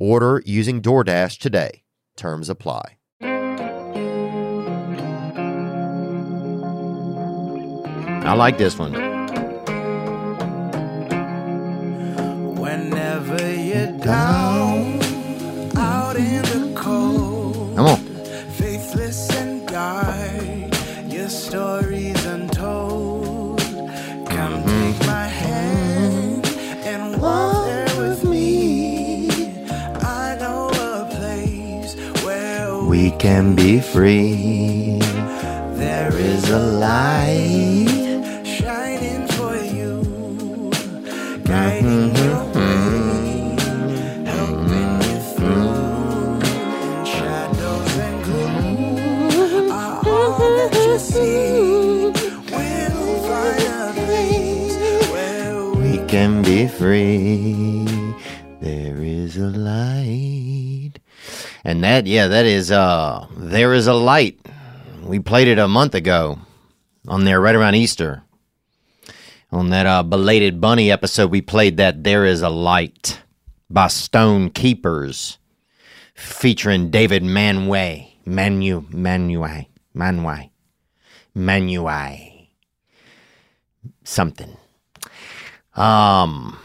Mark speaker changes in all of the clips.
Speaker 1: Order using DoorDash today. Terms apply. I like this one.
Speaker 2: Whenever you're down, out in the cold,
Speaker 1: Come on. Can be free.
Speaker 2: there is a light shining for you, guiding your way, helping you through. Shadows and gloom We
Speaker 1: can be free. There is a light. And that, yeah, that is, uh, There is a Light. We played it a month ago on there right around Easter. On that uh, belated bunny episode, we played that There is a Light by Stone Keepers featuring David Manway. Manu, Manway, Manuay. Something. Um,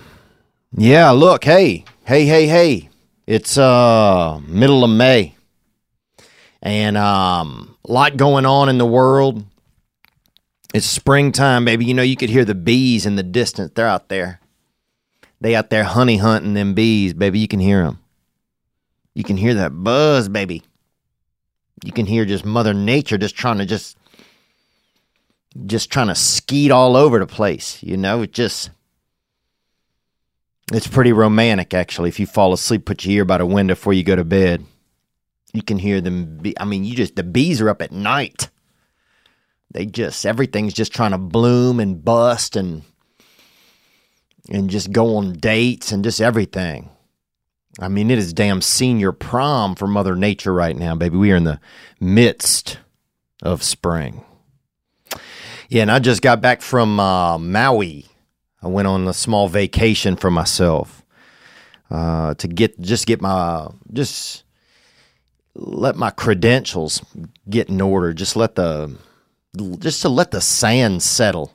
Speaker 1: yeah, look, hey, hey, hey, hey. It's uh middle of May. And um a lot going on in the world. It's springtime, baby. You know, you could hear the bees in the distance. They're out there. They out there honey hunting them bees, baby. You can hear them. You can hear that buzz, baby. You can hear just Mother Nature just trying to just just trying to skeet all over the place. You know, it just it's pretty romantic, actually. If you fall asleep, put your ear by the window before you go to bed. You can hear them. Be- I mean, you just the bees are up at night. They just everything's just trying to bloom and bust and and just go on dates and just everything. I mean, it is damn senior prom for Mother Nature right now, baby. We are in the midst of spring. Yeah, and I just got back from uh, Maui. I went on a small vacation for myself uh, to get just get my just let my credentials get in order. Just let the just to let the sand settle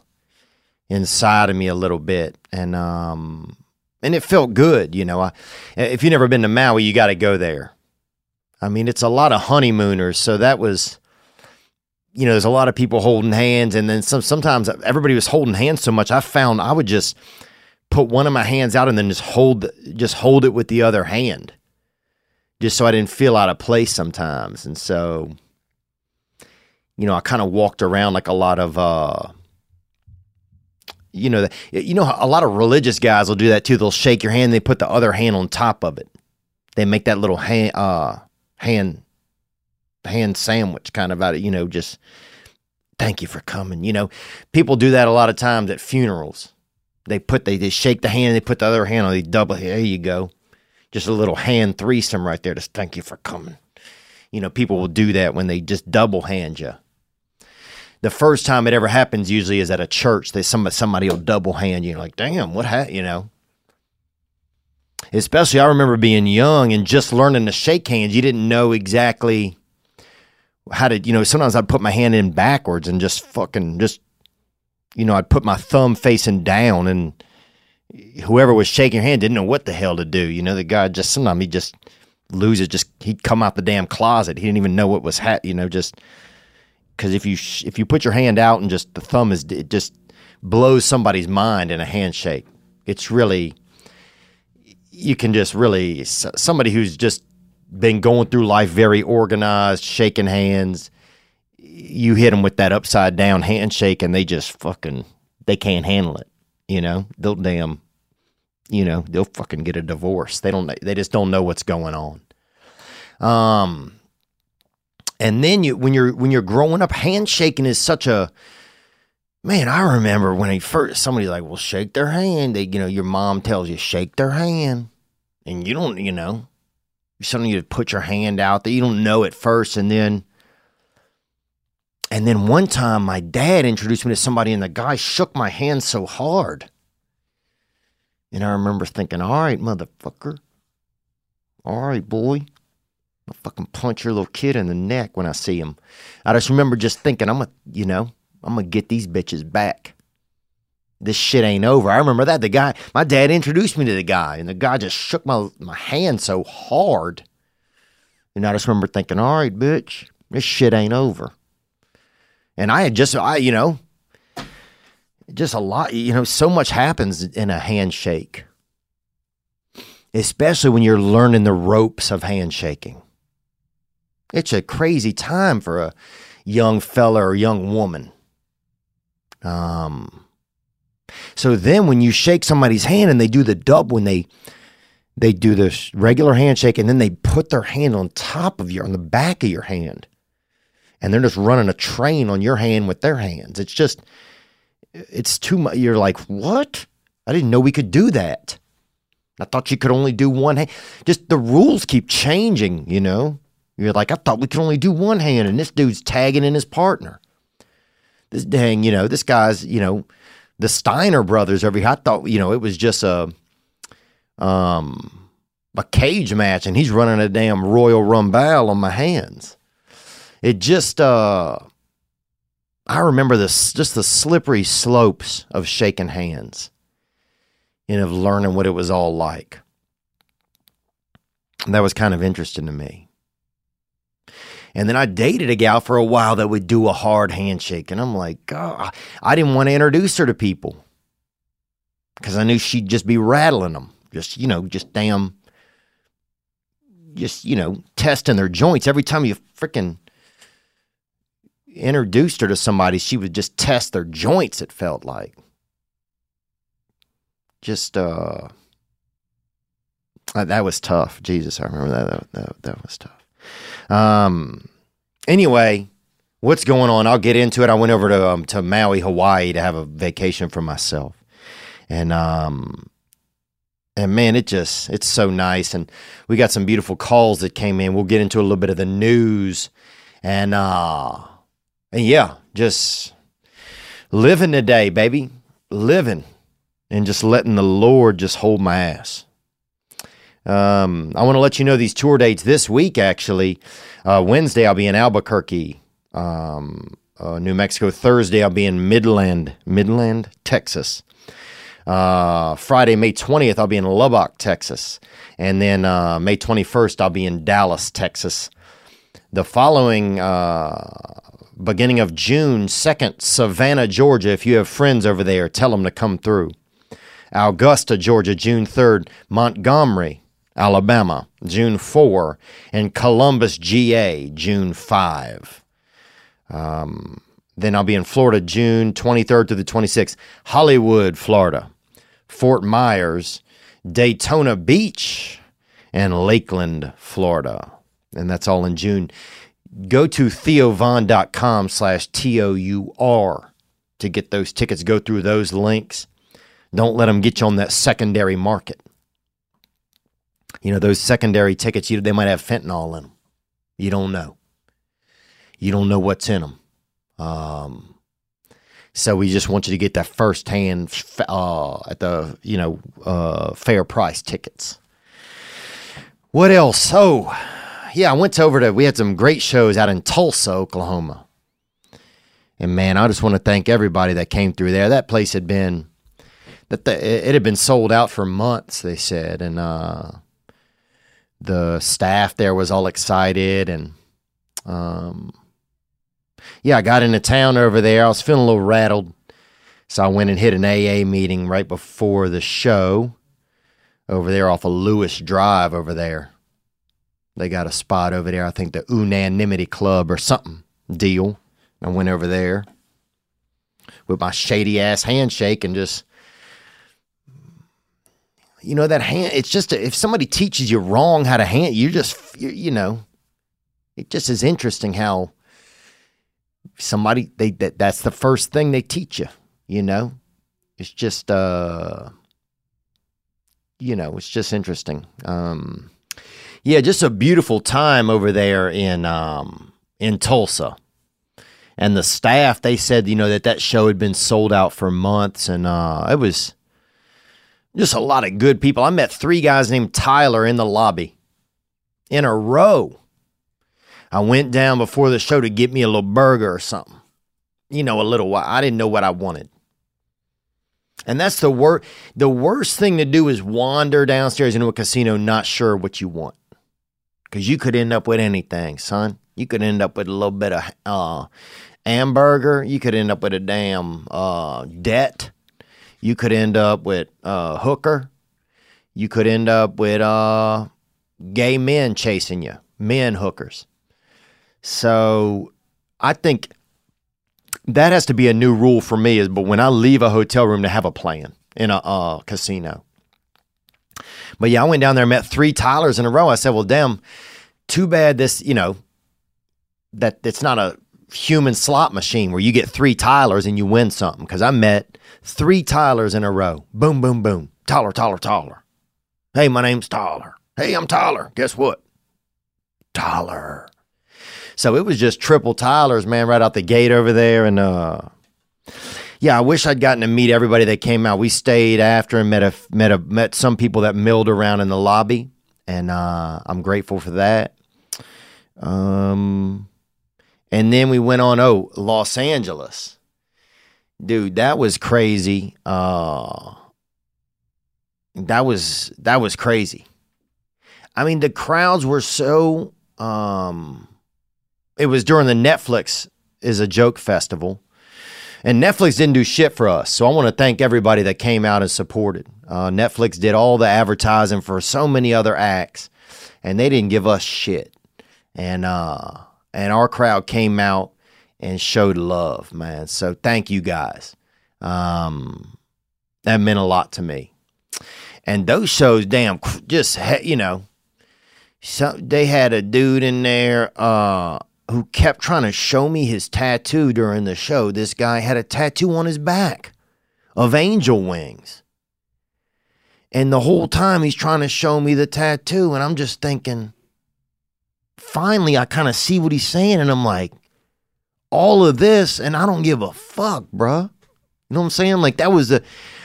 Speaker 1: inside of me a little bit, and um, and it felt good. You know, I, if you've never been to Maui, you got to go there. I mean, it's a lot of honeymooners, so that was you know, there's a lot of people holding hands, and then some. Sometimes everybody was holding hands so much, I found I would just put one of my hands out and then just hold, just hold it with the other hand, just so I didn't feel out of place sometimes. And so, you know, I kind of walked around like a lot of, uh, you know, you know, a lot of religious guys will do that too. They'll shake your hand, they put the other hand on top of it. They make that little hand, uh, hand hand sandwich kind of out of, you know, just thank you for coming. You know, people do that a lot of times at funerals. They put they, they shake the hand, they put the other hand on, they double there you go. Just a little hand threesome right there. Just thank you for coming. You know, people will do that when they just double hand you. The first time it ever happens usually is at a church. that somebody somebody will double hand you. Like, damn, what ha you know? Especially I remember being young and just learning to shake hands. You didn't know exactly how to, you know, sometimes I'd put my hand in backwards and just fucking just, you know, I'd put my thumb facing down and whoever was shaking your hand didn't know what the hell to do. You know, the guy just, sometimes he just lose it. Just he'd come out the damn closet. He didn't even know what was ha- you know just because if you sh- if you put your hand out and just the thumb is it just blows somebody's mind in a handshake. It's really you can just really somebody who's just been going through life very organized, shaking hands. You hit them with that upside down handshake, and they just fucking they can't handle it. You know, they'll damn, you know, they'll fucking get a divorce. They don't. They just don't know what's going on. Um, and then you when you're when you're growing up, handshaking is such a man. I remember when he first somebody's like, "Well, shake their hand." They, you know, your mom tells you shake their hand, and you don't, you know, something you put your hand out that you don't know at first, and then. And then one time, my dad introduced me to somebody, and the guy shook my hand so hard. And I remember thinking, all right, motherfucker. All right, boy. I'll fucking punch your little kid in the neck when I see him. I just remember just thinking, I'm to, you know, I'm to get these bitches back. This shit ain't over. I remember that. The guy, my dad introduced me to the guy, and the guy just shook my, my hand so hard. And I just remember thinking, all right, bitch, this shit ain't over. And I had just, I, you know, just a lot, you know, so much happens in a handshake, especially when you're learning the ropes of handshaking. It's a crazy time for a young fella or young woman. Um, so then when you shake somebody's hand and they do the dub when they they do this regular handshake and then they put their hand on top of your on the back of your hand and they're just running a train on your hand with their hands. It's just it's too much. You're like, what? I didn't know we could do that. I thought you could only do one hand. Just the rules keep changing, you know? You're like, I thought we could only do one hand, and this dude's tagging in his partner. This dang, you know, this guy's, you know, the Steiner brothers every. I thought, you know, it was just a um a cage match, and he's running a damn Royal Rumble on my hands. It just uh I remember this just the slippery slopes of shaking hands and of learning what it was all like. And that was kind of interesting to me. And then I dated a gal for a while that would do a hard handshake. And I'm like, God, I didn't want to introduce her to people because I knew she'd just be rattling them. Just, you know, just damn, just, you know, testing their joints. Every time you freaking introduced her to somebody, she would just test their joints, it felt like. Just, uh, that was tough. Jesus, I remember that. That, that, that was tough. Um, anyway, what's going on? I'll get into it. I went over to um, to Maui, Hawaii, to have a vacation for myself, and um, and man, it just it's so nice. And we got some beautiful calls that came in. We'll get into a little bit of the news, and uh, and yeah, just living the day, baby, living, and just letting the Lord just hold my ass. Um, I want to let you know these tour dates this week. Actually, uh, Wednesday I'll be in Albuquerque, um, uh, New Mexico. Thursday I'll be in Midland, Midland, Texas. Uh, Friday, May twentieth, I'll be in Lubbock, Texas, and then uh, May twenty first I'll be in Dallas, Texas. The following uh, beginning of June second, Savannah, Georgia. If you have friends over there, tell them to come through. Augusta, Georgia, June 3rd. Montgomery, Alabama, June 4, and Columbus, GA, June 5. Um, then I'll be in Florida, June 23rd to the 26th. Hollywood, Florida, Fort Myers, Daytona Beach, and Lakeland, Florida. And that's all in June. Go to theovon.com slash T-O-U-R to get those tickets. Go through those links. Don't let them get you on that secondary market. You know, those secondary tickets, you, they might have fentanyl in them. You don't know. You don't know what's in them. Um, so we just want you to get that first hand uh, at the, you know, uh, fair price tickets. What else? Oh, yeah, I went over to, we had some great shows out in Tulsa, Oklahoma. And man, I just want to thank everybody that came through there. That place had been, that the, it had been sold out for months, they said. And, uh, the staff there was all excited and um yeah, I got into town over there. I was feeling a little rattled. So I went and hit an AA meeting right before the show over there off of Lewis Drive over there. They got a spot over there, I think the Unanimity Club or something deal. I went over there with my shady ass handshake and just you know that hand it's just a, if somebody teaches you wrong how to hand you just you, you know it just is interesting how somebody they that, that's the first thing they teach you you know? It's just uh you know it's just interesting. Um yeah just a beautiful time over there in um in Tulsa. And the staff they said you know that that show had been sold out for months and uh it was just a lot of good people. I met three guys named tyler in the lobby. In a row. I went down before the show to get me a little burger or something. You know a little while. I didn't know what i wanted. And that's the worst the worst thing to do is wander downstairs into a casino not sure what you want. Because you could end up with anything son. You could end up with a little bit of uh, hamburger. You could end up with a damn uh, debt. You could end up with uh, hooker. You could end up with uh, gay men chasing you, men hookers. So I think that has to be a new rule for me. Is but when I leave a hotel room to have a plan in a uh, casino. But yeah, I went down there, and met three Tylers in a row. I said, "Well, damn, too bad this, you know, that it's not a human slot machine where you get three Tylers and you win something. Because I met three Tylers in a row. Boom, boom, boom. Tyler, Tyler, Tyler. Hey, my name's Tyler. Hey, I'm Tyler. Guess what? Tyler. So it was just triple Tylers, man, right out the gate over there. And uh, yeah, I wish I'd gotten to meet everybody that came out. We stayed after and met a met a met some people that milled around in the lobby, and uh, I'm grateful for that. Um, and then we went on, oh, Los Angeles. Dude, that was crazy. Uh that was that was crazy. I mean, the crowds were so um it was during the Netflix is a joke festival. And Netflix didn't do shit for us. So I want to thank everybody that came out and supported. Uh, Netflix did all the advertising for so many other acts, and they didn't give us shit. And uh, and our crowd came out and showed love, man. So thank you guys. Um, that meant a lot to me. And those shows, damn, just you know, so they had a dude in there uh, who kept trying to show me his tattoo during the show. This guy had a tattoo on his back of angel wings. And the whole time he's trying to show me the tattoo, and I'm just thinking, finally I kind of see what he's saying, and I'm like, all of this, and I don't give a fuck, bruh. You know what I'm saying? Like that was the,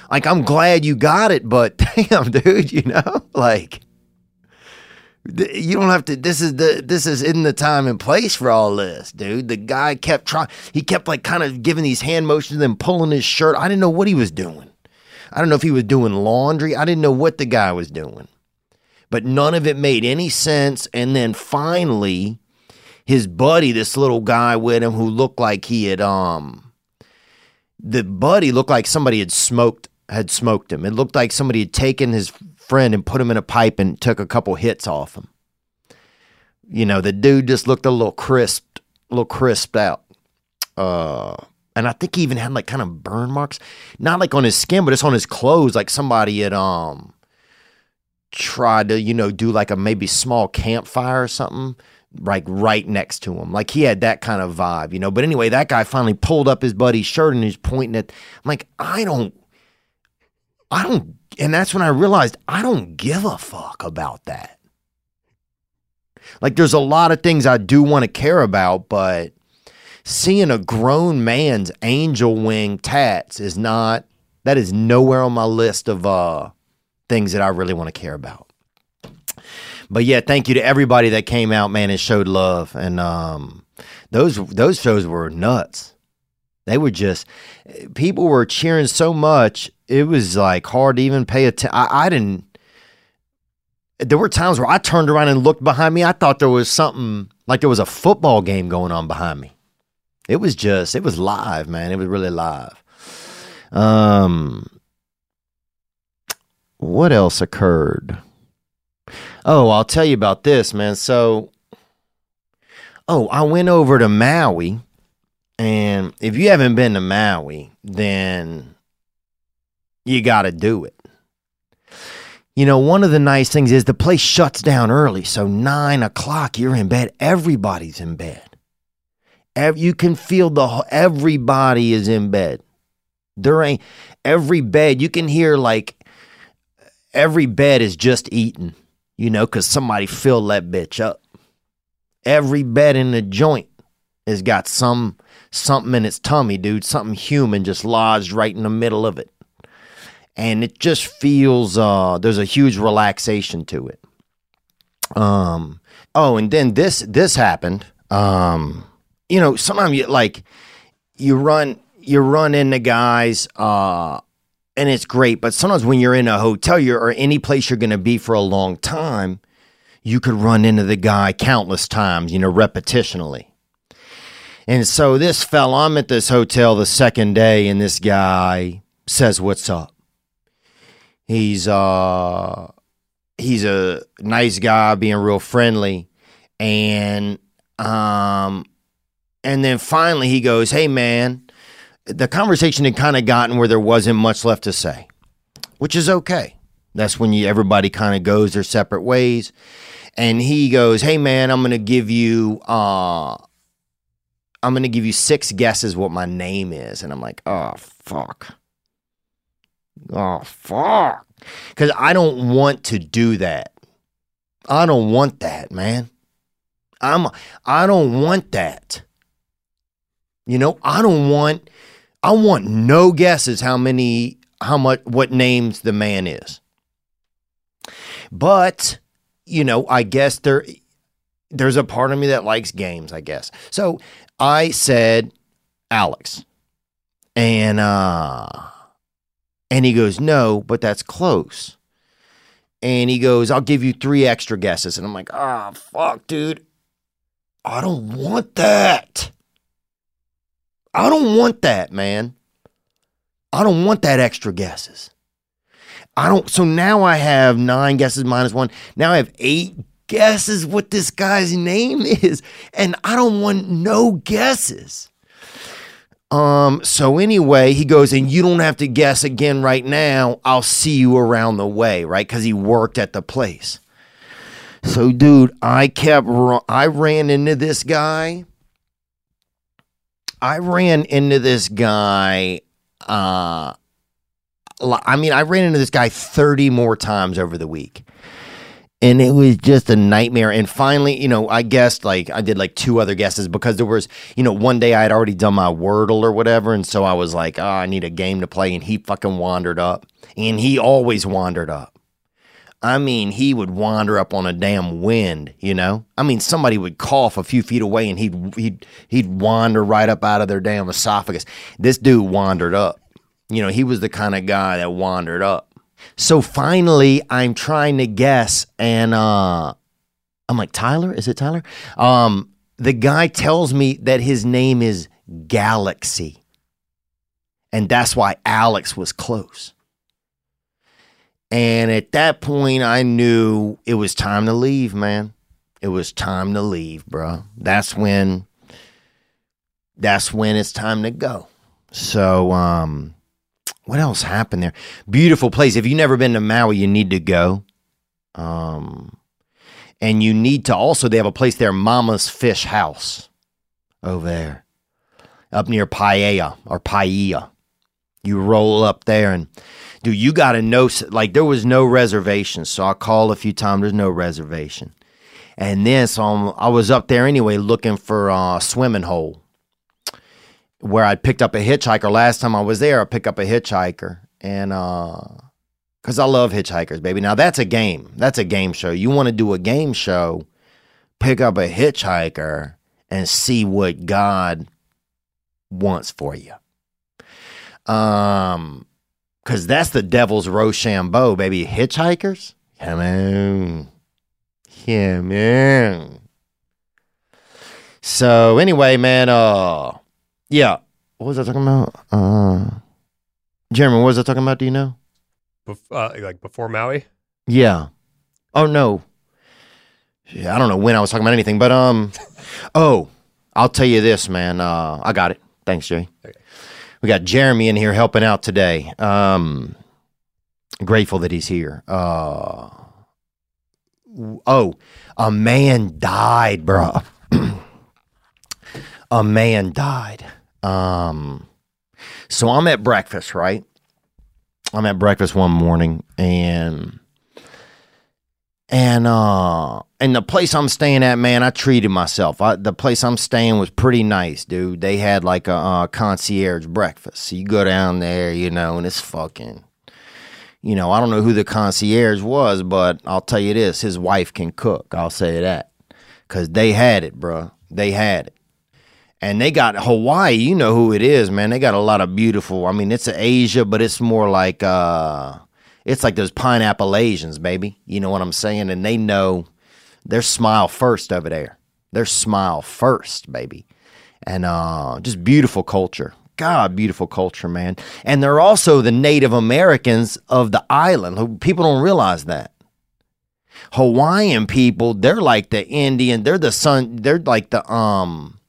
Speaker 1: like I'm glad you got it, but damn, dude, you know, like you don't have to. This is the this is in the time and place for all this, dude. The guy kept trying. He kept like kind of giving these hand motions and pulling his shirt. I didn't know what he was doing. I don't know if he was doing laundry. I didn't know what the guy was doing but none of it made any sense. And then finally, his buddy, this little guy with him who looked like he had, um, the buddy looked like somebody had smoked, had smoked him. It looked like somebody had taken his friend and put him in a pipe and took a couple hits off him. You know, the dude just looked a little crisped, a little crisped out. Uh, and I think he even had like kind of burn marks, not like on his skin, but it's on his clothes, like somebody had um try to, you know, do like a maybe small campfire or something, like right next to him. Like he had that kind of vibe, you know. But anyway, that guy finally pulled up his buddy's shirt and he's pointing at I'm like, I don't I don't and that's when I realized I don't give a fuck about that. Like there's a lot of things I do want to care about, but seeing a grown man's angel wing tats is not that is nowhere on my list of uh things that I really want to care about. But yeah, thank you to everybody that came out, man, and showed love. And um, those those shows were nuts. They were just people were cheering so much. It was like hard to even pay attention. I, didn't. there were times where I turned around and looked behind me. I thought there was something like there was a football game going on behind me. It was just, it was live, man. It was really live. Um, what else occurred? Oh, I'll tell you about this, man. So, oh, I went over to Maui, and if you haven't been to Maui, then you got to do it. You know, one of the nice things is the place shuts down early. So, nine o'clock, you're in bed. Everybody's in bed. You can feel the everybody is in bed. There ain't every bed. You can hear like every bed is just eating, you know, because somebody filled that bitch up. Every bed in the joint has got some something in its tummy, dude. Something human just lodged right in the middle of it, and it just feels uh, there's a huge relaxation to it. Um. Oh, and then this this happened. Um. You know, sometimes you like you run you run into guys. Uh and it's great. But sometimes when you're in a hotel, you're or any place you're going to be for a long time, you could run into the guy countless times, you know, repetitionally. And so this fell. I'm at this hotel the second day, and this guy says, "What's up?" He's uh he's a nice guy, being real friendly, and um and then finally he goes, "Hey man." The conversation had kind of gotten where there wasn't much left to say, which is okay. That's when you everybody kind of goes their separate ways. And he goes, "Hey man, I'm going to give you uh I'm going to give you six guesses what my name is." And I'm like, "Oh, fuck." Oh, fuck. Cuz I don't want to do that. I don't want that, man. I'm I don't want that. You know, I don't want I want no guesses how many, how much, what names the man is. But, you know, I guess there, there's a part of me that likes games, I guess. So I said Alex. And, uh, and he goes, no, but that's close. And he goes, I'll give you three extra guesses. And I'm like, ah, fuck, dude. I don't want that. I don't want that, man. I don't want that extra guesses. I don't. So now I have nine guesses minus one. Now I have eight guesses what this guy's name is, and I don't want no guesses. Um. So anyway, he goes, and you don't have to guess again right now. I'll see you around the way, right? Because he worked at the place. So, dude, I kept. I ran into this guy. I ran into this guy. Uh, I mean, I ran into this guy 30 more times over the week. And it was just a nightmare. And finally, you know, I guessed like I did like two other guesses because there was, you know, one day I had already done my Wordle or whatever. And so I was like, oh, I need a game to play. And he fucking wandered up. And he always wandered up. I mean, he would wander up on a damn wind, you know? I mean, somebody would cough a few feet away and he'd he'd he'd wander right up out of their damn esophagus. This dude wandered up. You know, he was the kind of guy that wandered up. So finally, I'm trying to guess and uh I'm like, "Tyler? Is it Tyler?" Um the guy tells me that his name is Galaxy. And that's why Alex was close. And at that point, I knew it was time to leave, man. It was time to leave, bro. That's when that's when it's time to go. So, um, what else happened there? Beautiful place. If you've never been to Maui, you need to go. Um, and you need to also, they have a place there, Mama's Fish House over there, up near Paia or Paia. You roll up there and dude, you got to know, like, there was no reservation. So I called a few times, there's no reservation. And then, so I'm, I was up there anyway looking for a swimming hole where I picked up a hitchhiker. Last time I was there, I picked up a hitchhiker. And, uh, because I love hitchhikers, baby. Now that's a game. That's a game show. You want to do a game show, pick up a hitchhiker and see what God wants for you. Um, because that's the devil's Rochambeau, baby. Hitchhikers, Come on. Yeah, man. So anyway, man, uh yeah. What was I talking about? Uh Jeremy, what was I talking about? Do you know?
Speaker 3: Bef- uh, like before Maui.
Speaker 1: Yeah. Oh no. Yeah, I don't know when I was talking about anything, but um oh, I'll tell you this, man. Uh I got it. Thanks, Jay.
Speaker 3: Okay.
Speaker 1: We got Jeremy in here helping out today. Um grateful that he's here. Uh oh, a man died, bro. a man died. Um so I'm at breakfast, right? I'm at breakfast one morning and and uh and the place I'm staying at, man, I treated myself. I, the place I'm staying was pretty nice, dude. They had like a uh, concierge breakfast. So you go down there, you know, and it's fucking you know, I don't know who the concierge was, but I'll tell you this, his wife can cook. I'll say that. Cuz they had it, bro. They had it. And they got Hawaii, you know who it is, man. They got a lot of beautiful. I mean, it's Asia, but it's more like uh it's like those pineapple Asians, baby. You know what I'm saying? And they know they're smile first over there. They're smile first, baby. And uh just beautiful culture. God, beautiful culture, man. And they're also the Native Americans of the island. People don't realize that. Hawaiian people, they're like the Indian, they're the sun, they're like the um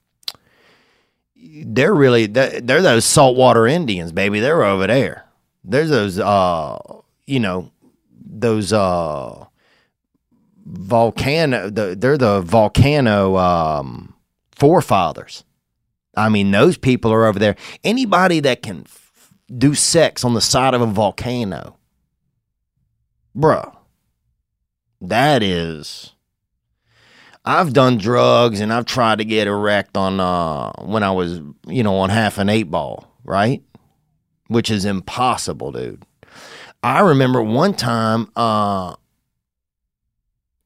Speaker 1: they're really they're they're those saltwater Indians, baby. They're over there. There's those uh you know those uh volcano the, they're the volcano um forefathers. I mean, those people are over there. Anybody that can f- do sex on the side of a volcano, bruh, that is. I've done drugs and I've tried to get erect on uh when I was, you know, on half an eight ball, right? Which is impossible, dude. I remember one time, uh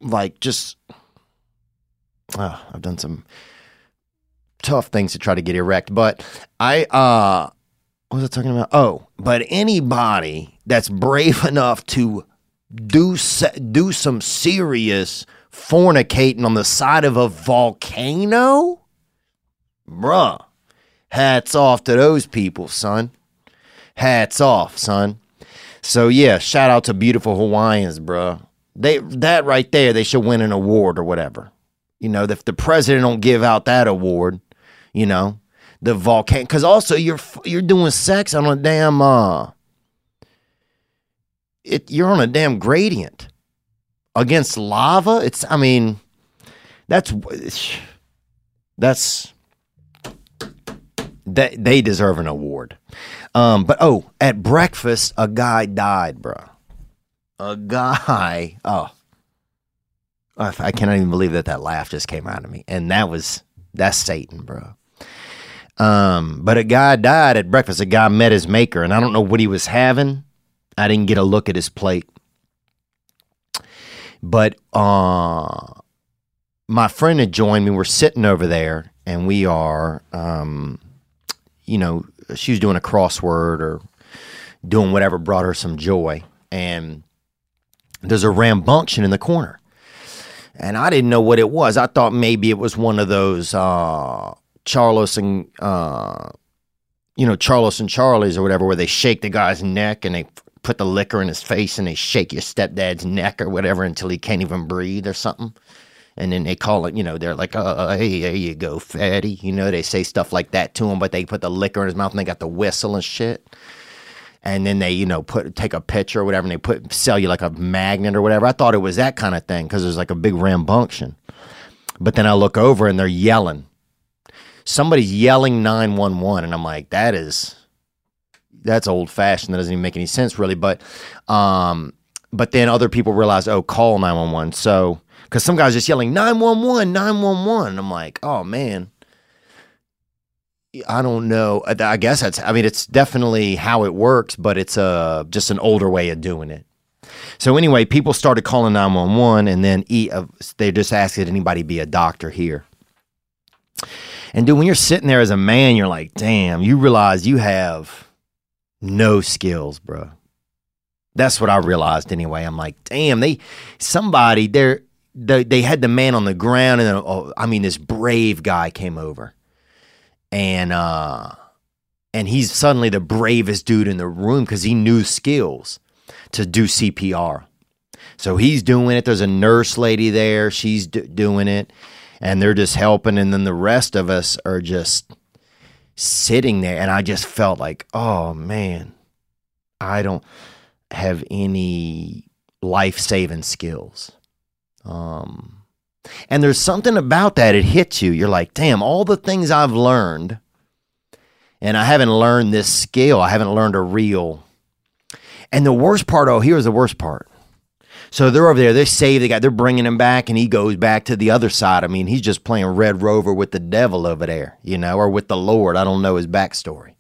Speaker 1: like just uh, I've done some tough things to try to get erect, but I uh what was I talking about? Oh, but anybody that's brave enough to do se- do some serious fornicating on the side of a volcano, bruh, hats off to those people, son. Hats off, son. So yeah, shout out to beautiful Hawaiians, bruh. They that right there, they should win an award or whatever. You know, if the president don't give out that award, you know, the volcano, because also you're you're doing sex on a damn uh, it you're on a damn gradient against lava. It's I mean, that's that's that they deserve an award. Um, but oh, at breakfast, a guy died, bro. A guy. Oh, I cannot even believe that that laugh just came out of me, and that was that's Satan, bro. Um, but a guy died at breakfast. A guy met his maker, and I don't know what he was having. I didn't get a look at his plate. But uh, my friend had joined me. We're sitting over there, and we are, um, you know, she was doing a crossword or doing whatever brought her some joy. And there's a rambunction in the corner. And I didn't know what it was. I thought maybe it was one of those uh, Charlos and, uh, you know, Charlos and Charlie's or whatever, where they shake the guy's neck and they put the liquor in his face and they shake your stepdad's neck or whatever until he can't even breathe or something. And then they call it, you know, they're like, uh, hey, there you go, fatty. You know, they say stuff like that to him, but they put the liquor in his mouth and they got the whistle and shit. And then they, you know, put take a picture or whatever and they put sell you like a magnet or whatever. I thought it was that kind of thing because there's like a big rambunction. But then I look over and they're yelling. Somebody's yelling 911 and I'm like, that is that's old fashioned. That doesn't even make any sense really. But um, but then other people realize, oh, call nine one one. So because some guys just yelling nine one one, nine one one. I'm like, oh man. I don't know. I guess that's. I mean, it's definitely how it works, but it's uh, just an older way of doing it. So anyway, people started calling nine one one, and then uh, they just asked, "Did anybody be a doctor here?" And dude, when you're sitting there as a man, you're like, "Damn!" You realize you have no skills, bro. That's what I realized anyway. I'm like, damn, they somebody there they, they had the man on the ground and oh, I mean this brave guy came over. And uh and he's suddenly the bravest dude in the room cuz he knew skills to do CPR. So he's doing it. There's a nurse lady there. She's doing it. And they're just helping. And then the rest of us are just sitting there. And I just felt like, oh, man, I don't have any life saving skills. Um, and there's something about that. It hits you. You're like, damn, all the things I've learned. And I haven't learned this skill. I haven't learned a real. And the worst part, oh, here's the worst part. So they're over there. They save the guy. They're bringing him back, and he goes back to the other side. I mean, he's just playing Red Rover with the devil over there, you know, or with the Lord. I don't know his backstory.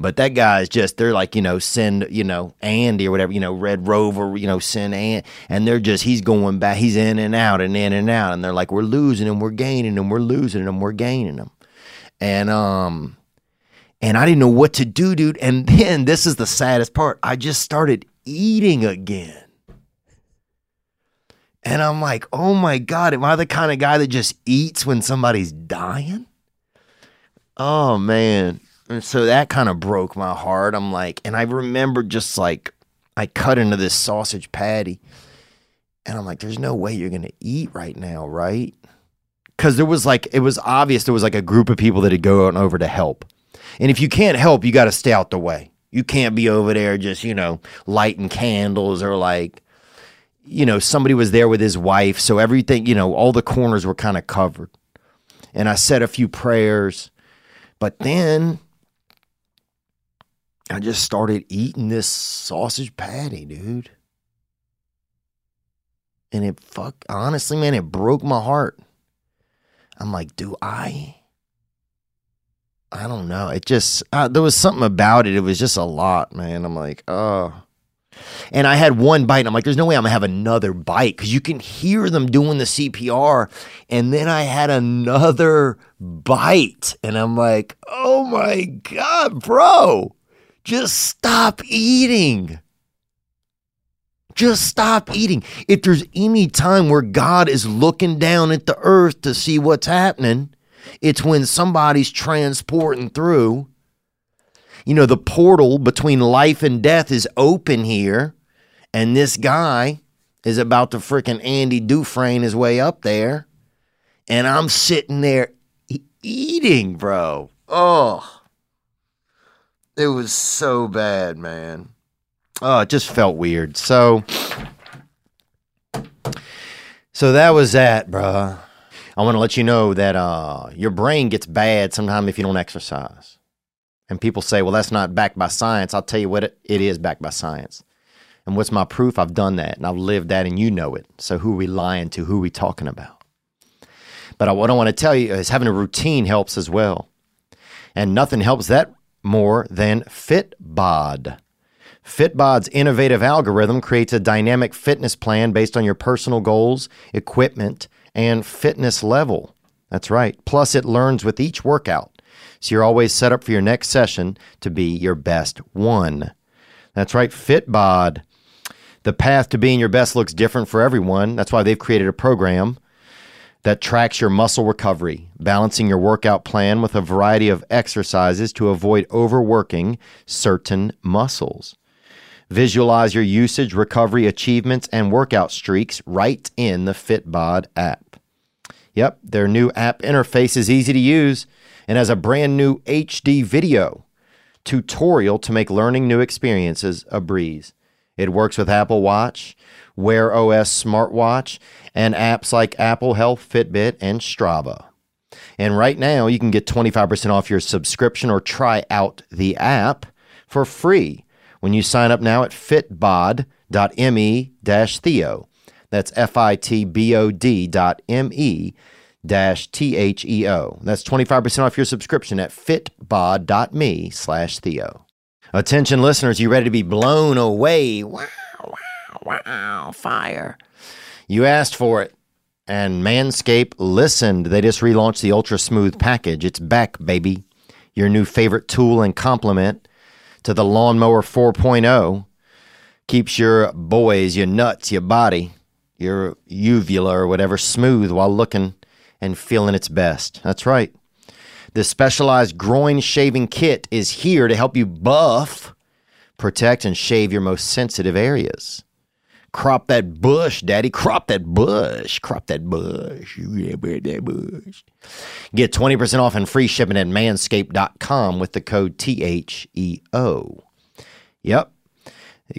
Speaker 1: But that guy's just, they're like, you know, send, you know, Andy or whatever, you know, Red Rover, you know, send and And they're just, he's going back, he's in and out and in and out. And they're like, we're losing him, we're gaining him, we're losing him, we're gaining him. And, um, and I didn't know what to do, dude. And then this is the saddest part. I just started eating again. And I'm like, oh my God, am I the kind of guy that just eats when somebody's dying? Oh man. And so that kind of broke my heart. I'm like, and I remember just like, I cut into this sausage patty. And I'm like, there's no way you're going to eat right now, right? Because there was like, it was obvious there was like a group of people that had gone over to help. And if you can't help, you got to stay out the way. You can't be over there just, you know, lighting candles or like, you know, somebody was there with his wife. So everything, you know, all the corners were kind of covered. And I said a few prayers. But then I just started eating this sausage patty, dude. And it fuck honestly, man, it broke my heart. I'm like, do I? I don't know. It just uh, there was something about it. It was just a lot, man. I'm like, oh. And I had one bite. And I'm like, there's no way I'm gonna have another bite because you can hear them doing the CPR. And then I had another bite, and I'm like, oh my god, bro, just stop eating. Just stop eating. If there's any time where God is looking down at the earth to see what's happening, it's when somebody's transporting through. You know, the portal between life and death is open here, and this guy is about to freaking Andy Dufresne his way up there, and I'm sitting there eating, bro. Oh, it was so bad, man. Oh, it just felt weird. So, so that was that, bro. I want to let you know that uh, your brain gets bad sometime if you don't exercise. And people say, well, that's not backed by science. I'll tell you what, it, it is backed by science. And what's my proof? I've done that and I've lived that and you know it. So who are we lying to? Who are we talking about? But I, what I want to tell you is having a routine helps as well. And nothing helps that more than Fitbod. Fitbod's innovative algorithm creates a dynamic fitness plan based on your personal goals, equipment, and fitness level. That's right. Plus, it learns with each workout. So you're always set up for your next session to be your best one. That's right. Fitbod. The path to being your best looks different for everyone. That's why they've created a program that tracks your muscle recovery, balancing your workout plan with a variety of exercises to avoid overworking certain muscles. Visualize your usage, recovery, achievements, and workout streaks right in the Fitbod app. Yep, their new app interface is easy to use and has a brand new HD video tutorial to make learning new experiences a breeze. It works with Apple Watch, Wear OS smartwatch, and apps like Apple Health, Fitbit, and Strava. And right now, you can get 25% off your subscription or try out the app for free when you sign up now at fitbod.me theo. That's F I T B O D dot M E dash T H E O. That's 25% off your subscription at fitbod.me slash theo. Attention listeners, you ready to be blown away? Wow, wow, fire. You asked for it. And Manscaped listened. They just relaunched the Ultra Smooth package. It's back, baby. Your new favorite tool and complement to the Lawnmower 4.0 Keeps your boys, your nuts, your body, your uvula or whatever smooth while looking and feeling its best. That's right. This specialized groin shaving kit is here to help you buff, protect, and shave your most sensitive areas. Crop that bush, daddy. Crop that bush. Crop that bush. That bush. Get 20% off and free shipping at manscaped.com with the code THEO. Yep.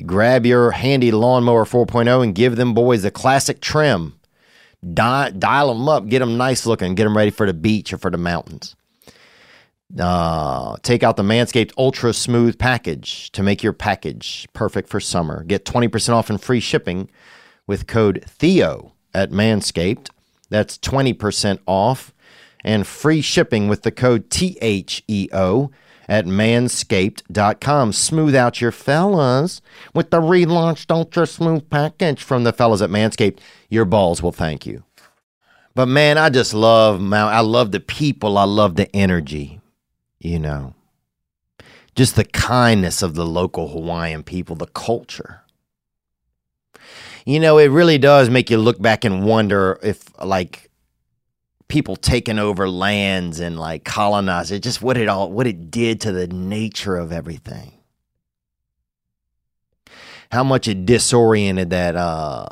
Speaker 1: Grab your handy lawnmower 4.0 and give them boys a classic trim. Di- dial them up, get them nice looking, get them ready for the beach or for the mountains. Uh, take out the Manscaped Ultra Smooth package to make your package perfect for summer. Get 20% off and free shipping with code THEO at Manscaped. That's 20% off and free shipping with the code THEO at manscaped.com. Smooth out your fellas with the relaunched Ultra Smooth package from the fellas at Manscaped. Your balls will thank you. But man, I just love Mount. I love the people. I love the energy you know, just the kindness of the local Hawaiian people, the culture. You know, it really does make you look back and wonder if, like, people taking over lands and like colonizing, just what it all, what it did to the nature of everything. How much it disoriented that, uh,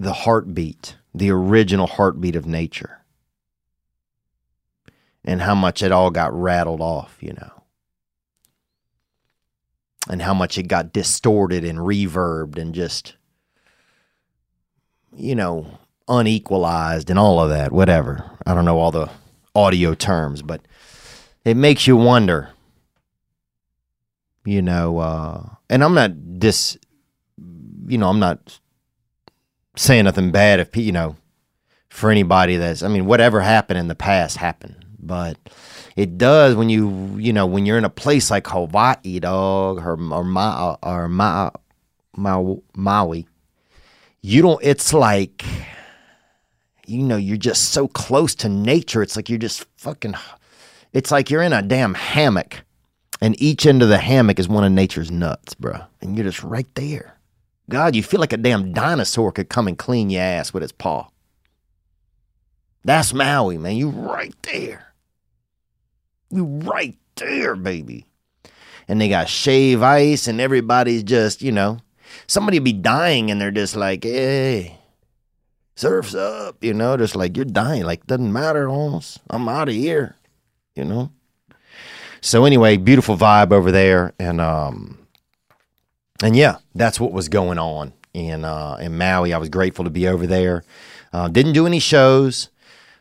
Speaker 1: the heartbeat, the original heartbeat of nature and how much it all got rattled off, you know. And how much it got distorted and reverbed and just, you know, unequalized and all of that, whatever. I don't know all the audio terms, but it makes you wonder, you know, uh, and I'm not dis, you know, I'm not saying nothing bad if, you know, for anybody that's, I mean, whatever happened in the past happened but it does when you you know when you're in a place like Hawaii, dog, or or Ma, or Ma, Ma, Maui. You don't. It's like you know you're just so close to nature. It's like you're just fucking. It's like you're in a damn hammock, and each end of the hammock is one of nature's nuts, bro. And you're just right there. God, you feel like a damn dinosaur could come and clean your ass with his paw. That's Maui, man. You right there. You right there, baby. And they got shave ice, and everybody's just, you know, somebody be dying, and they're just like, hey, surf's up, you know, just like you're dying. Like, doesn't matter almost. I'm out of here, you know? So anyway, beautiful vibe over there. And um and yeah, that's what was going on in uh in Maui. I was grateful to be over there. Uh, didn't do any shows.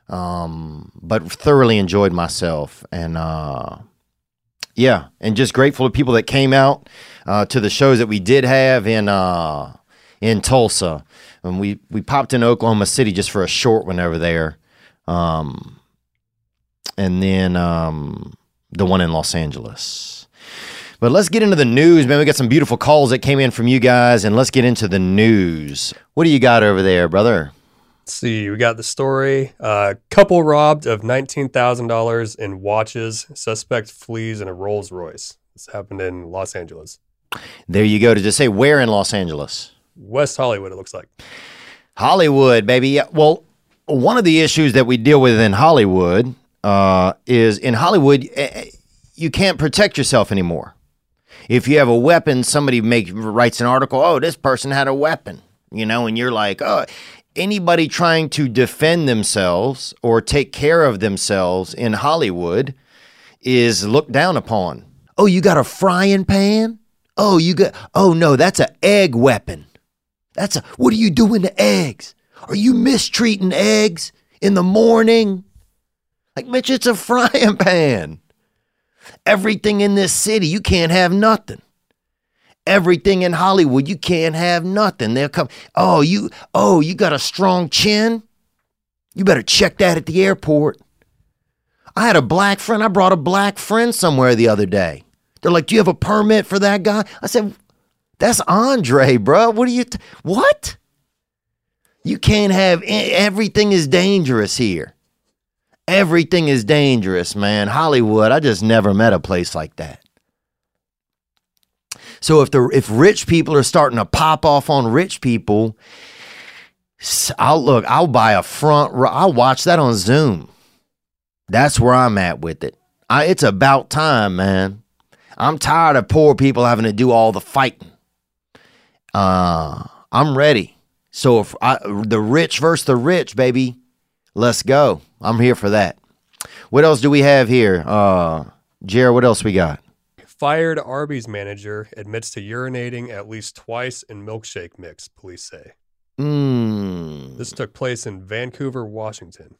Speaker 1: Um, but thoroughly enjoyed myself and uh, yeah, and just grateful to people that came out uh, to the shows that we did have in uh, in Tulsa. And we we popped in Oklahoma City just for a short one over there, um, and then um, the one in Los Angeles. But let's get into the news, man. We got some beautiful calls that came in from you guys, and let's get into the news. What do you got over there, brother?
Speaker 3: Let's see, we got the story. Uh, couple robbed of $19,000 in watches. Suspect flees in a Rolls Royce. This happened in Los Angeles.
Speaker 1: There you go. To just say where in Los Angeles?
Speaker 3: West Hollywood, it looks like.
Speaker 1: Hollywood, baby. Yeah, Well, one of the issues that we deal with in Hollywood uh, is in Hollywood, eh, eh, you can't protect yourself anymore. If you have a weapon, somebody make writes an article. Oh, this person had a weapon, you know, and you're like, oh, anybody trying to defend themselves or take care of themselves in Hollywood is looked down upon. Oh, you got a frying pan? Oh, you got Oh no, that's an egg weapon. That's a What are you doing to eggs? Are you mistreating eggs in the morning? Like, Mitch, it's a frying pan. Everything in this city, you can't have nothing everything in Hollywood. You can't have nothing. They'll come, oh, you, oh, you got a strong chin? You better check that at the airport. I had a black friend. I brought a black friend somewhere the other day. They're like, do you have a permit for that guy? I said, that's Andre, bro. What are you, t- what? You can't have, everything is dangerous here. Everything is dangerous, man. Hollywood, I just never met a place like that. So if the if rich people are starting to pop off on rich people, I'll look. I'll buy a front. row. I'll watch that on Zoom. That's where I'm at with it. I, it's about time, man. I'm tired of poor people having to do all the fighting. Uh, I'm ready. So if I, the rich versus the rich, baby, let's go. I'm here for that. What else do we have here? Uh, Jared, what else we got?
Speaker 3: Fired Arby's manager admits to urinating at least twice in milkshake mix, police say.
Speaker 1: Mm.
Speaker 3: This took place in Vancouver, Washington.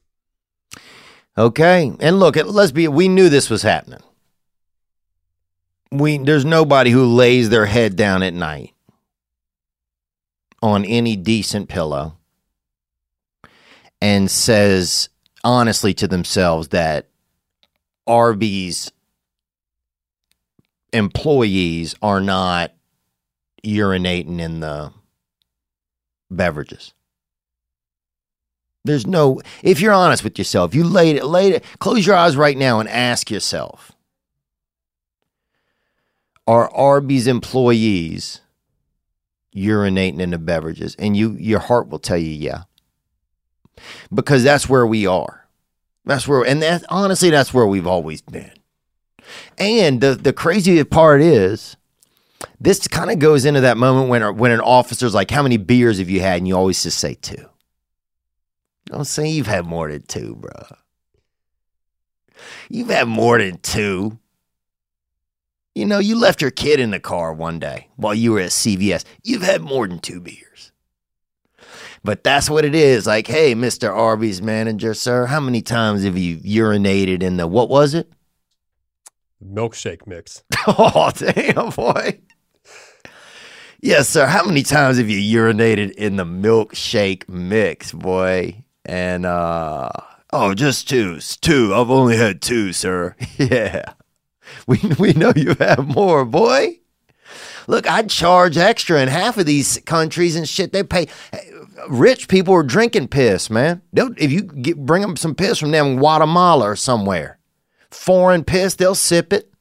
Speaker 1: Okay. And look, let's be we knew this was happening. We there's nobody who lays their head down at night on any decent pillow and says honestly to themselves that Arby's employees are not urinating in the beverages. There's no if you're honest with yourself, you laid it laid it close your eyes right now and ask yourself. Are Arby's employees urinating in the beverages? And you your heart will tell you yeah. Because that's where we are. That's where and that honestly that's where we've always been. And the the crazy part is this kind of goes into that moment when when an officer's like, "How many beers have you had?" and you always just say two. Don't say you've had more than two, bro. You've had more than two. You know, you left your kid in the car one day while you were at CVS. You've had more than two beers. But that's what it is. Like, hey, Mr. Arby's manager, sir, how many times have you urinated in the what was it?
Speaker 3: Milkshake mix.
Speaker 1: Oh, damn, boy. Yes, sir. How many times have you urinated in the milkshake mix, boy? And uh oh, just two. Two. I've only had two, sir. yeah. We we know you have more, boy. Look, I'd charge extra in half of these countries and shit. They pay. Rich people are drinking piss, man. They'll, if you get, bring them some piss from them Guatemala or somewhere, foreign piss, they'll sip it.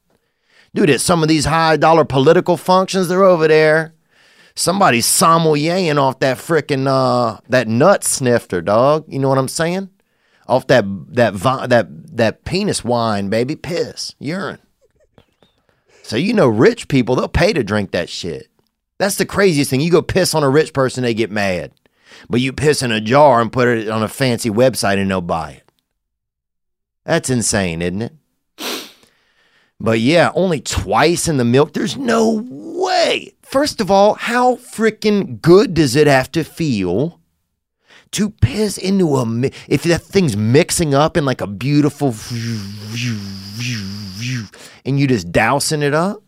Speaker 1: Dude, at some of these high dollar political functions, they're over there. Somebody's sommeliering off that frickin' uh that nut snifter, dog. You know what I'm saying? Off that that that that penis wine, baby, piss, urine. So you know, rich people they'll pay to drink that shit. That's the craziest thing. You go piss on a rich person, they get mad. But you piss in a jar and put it on a fancy website and they'll buy it. That's insane, isn't it? But yeah, only twice in the milk. There's no way. First of all, how freaking good does it have to feel to piss into a mi- if that thing's mixing up in like a beautiful and you just dousing it up?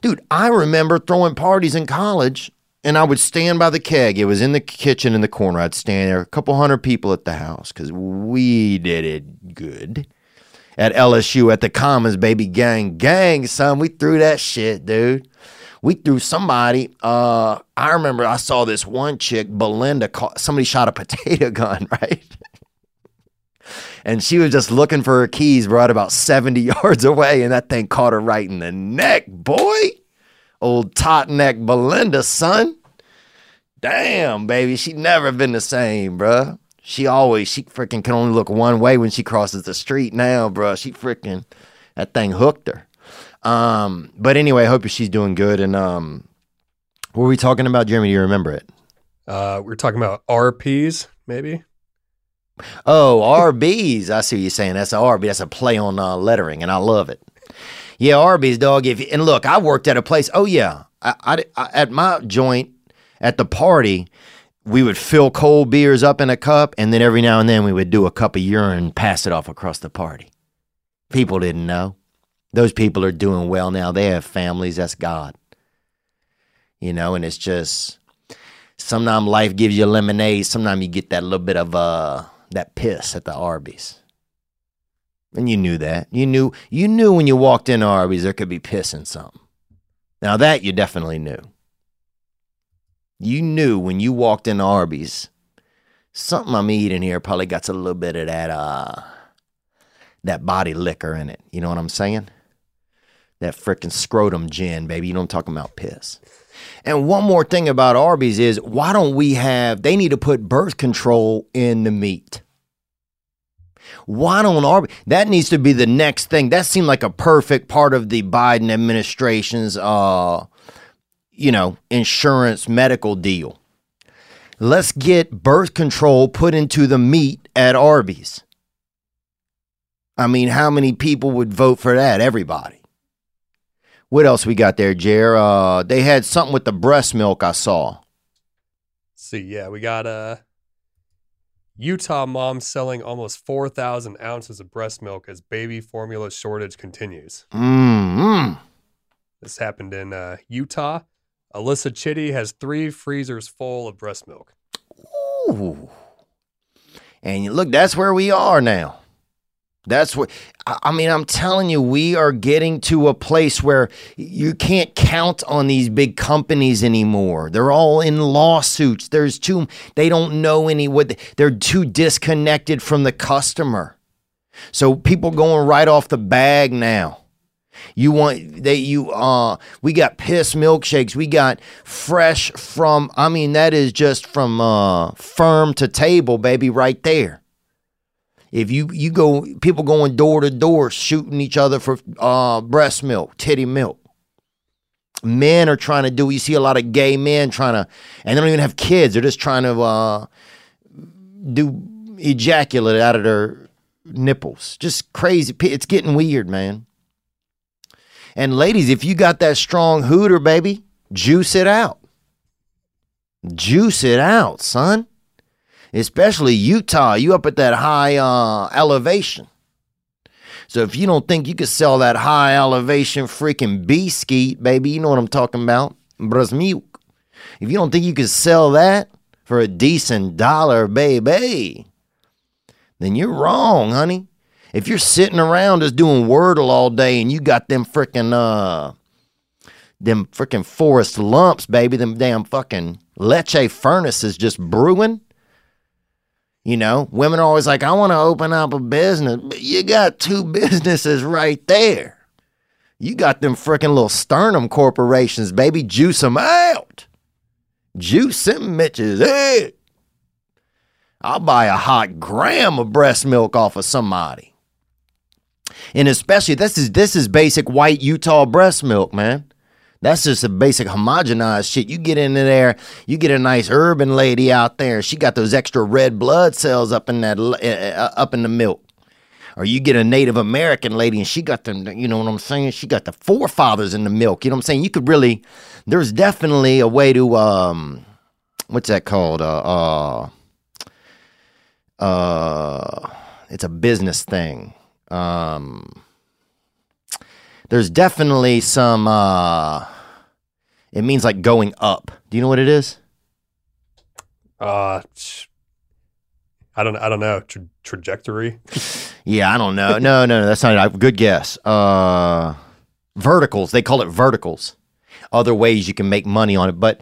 Speaker 1: Dude, I remember throwing parties in college and I would stand by the keg. It was in the kitchen in the corner. I'd stand there, a couple hundred people at the house because we did it good at LSU at the Commons, baby gang. Gang, son, we threw that shit, dude. We threw somebody. Uh, I remember I saw this one chick, Belinda, somebody shot a potato gun, right? and she was just looking for her keys, brought about 70 yards away, and that thing caught her right in the neck, boy. Old tot neck Belinda, son. Damn, baby. She never been the same, bruh. She always, she freaking can only look one way when she crosses the street now, bruh. She freaking, that thing hooked her. Um, but anyway, I hope she's doing good. And um, what were we talking about, Jeremy? Do you remember it?
Speaker 3: Uh, we're talking about RPs, maybe.
Speaker 1: Oh, RBs. I see what you're saying. That's a RB. That's a play on uh, lettering, and I love it. Yeah, Arby's, dog. If and look, I worked at a place. Oh yeah, I, I, I at my joint at the party, we would fill cold beers up in a cup, and then every now and then we would do a cup of urine, pass it off across the party. People didn't know. Those people are doing well now. They have families. That's God. You know, and it's just sometimes life gives you lemonade. Sometimes you get that little bit of uh that piss at the Arby's. And you knew that. You knew you knew when you walked in Arby's there could be piss in something. Now that you definitely knew. You knew when you walked in Arby's, something I'm eating here probably got a little bit of that uh that body liquor in it. You know what I'm saying? That frickin' scrotum gin, baby. You know I'm talking about piss. And one more thing about Arby's is why don't we have, they need to put birth control in the meat. Why don't Arby's, that needs to be the next thing. That seemed like a perfect part of the Biden administration's, uh, you know, insurance medical deal. Let's get birth control put into the meat at Arby's. I mean, how many people would vote for that? Everybody. What else we got there, Jer? Uh, they had something with the breast milk I saw.
Speaker 3: see, yeah, we got a Utah mom selling almost 4,000 ounces of breast milk as baby formula shortage continues.
Speaker 1: Mm-hmm.
Speaker 3: This happened in uh, Utah. Alyssa Chitty has three freezers full of breast milk.
Speaker 1: Ooh. And look, that's where we are now. That's what I mean. I'm telling you, we are getting to a place where you can't count on these big companies anymore. They're all in lawsuits. There's too. They don't know any what. They're too disconnected from the customer. So people going right off the bag now. You want that you uh we got piss milkshakes. We got fresh from I mean that is just from uh firm to table baby right there. If you you go people going door to door shooting each other for uh breast milk, titty milk. Men are trying to do you see a lot of gay men trying to and they don't even have kids. They're just trying to uh do ejaculate out of their nipples. Just crazy. It's getting weird, man. And ladies, if you got that strong hooter, baby, juice it out. Juice it out, son. Especially Utah, you up at that high uh, elevation. So if you don't think you could sell that high elevation freaking bee skeet, baby, you know what I'm talking about. Breast. If you don't think you could sell that for a decent dollar, baby, then you're wrong, honey. If you're sitting around just doing Wordle all day and you got them freaking uh them freaking forest lumps, baby, them damn fucking leche furnaces just brewing. You know, women are always like, I want to open up a business. But you got two businesses right there. You got them freaking little sternum corporations, baby. Juice them out. Juice them bitches out. I'll buy a hot gram of breast milk off of somebody. And especially this is this is basic white Utah breast milk, man. That's just a basic homogenized shit. You get into there, you get a nice urban lady out there. She got those extra red blood cells up in that uh, up in the milk. Or you get a Native American lady and she got them, you know what I'm saying? She got the forefathers in the milk. You know what I'm saying? You could really, there's definitely a way to, um, what's that called? Uh, uh, uh, it's a business thing. Um, there's definitely some, uh, it means like going up. Do you know what it is?
Speaker 3: Uh, I don't. I don't know. Tra- trajectory.
Speaker 1: Yeah, I don't know. No, no, no, that's not a good guess. Uh, verticals. They call it verticals. Other ways you can make money on it, but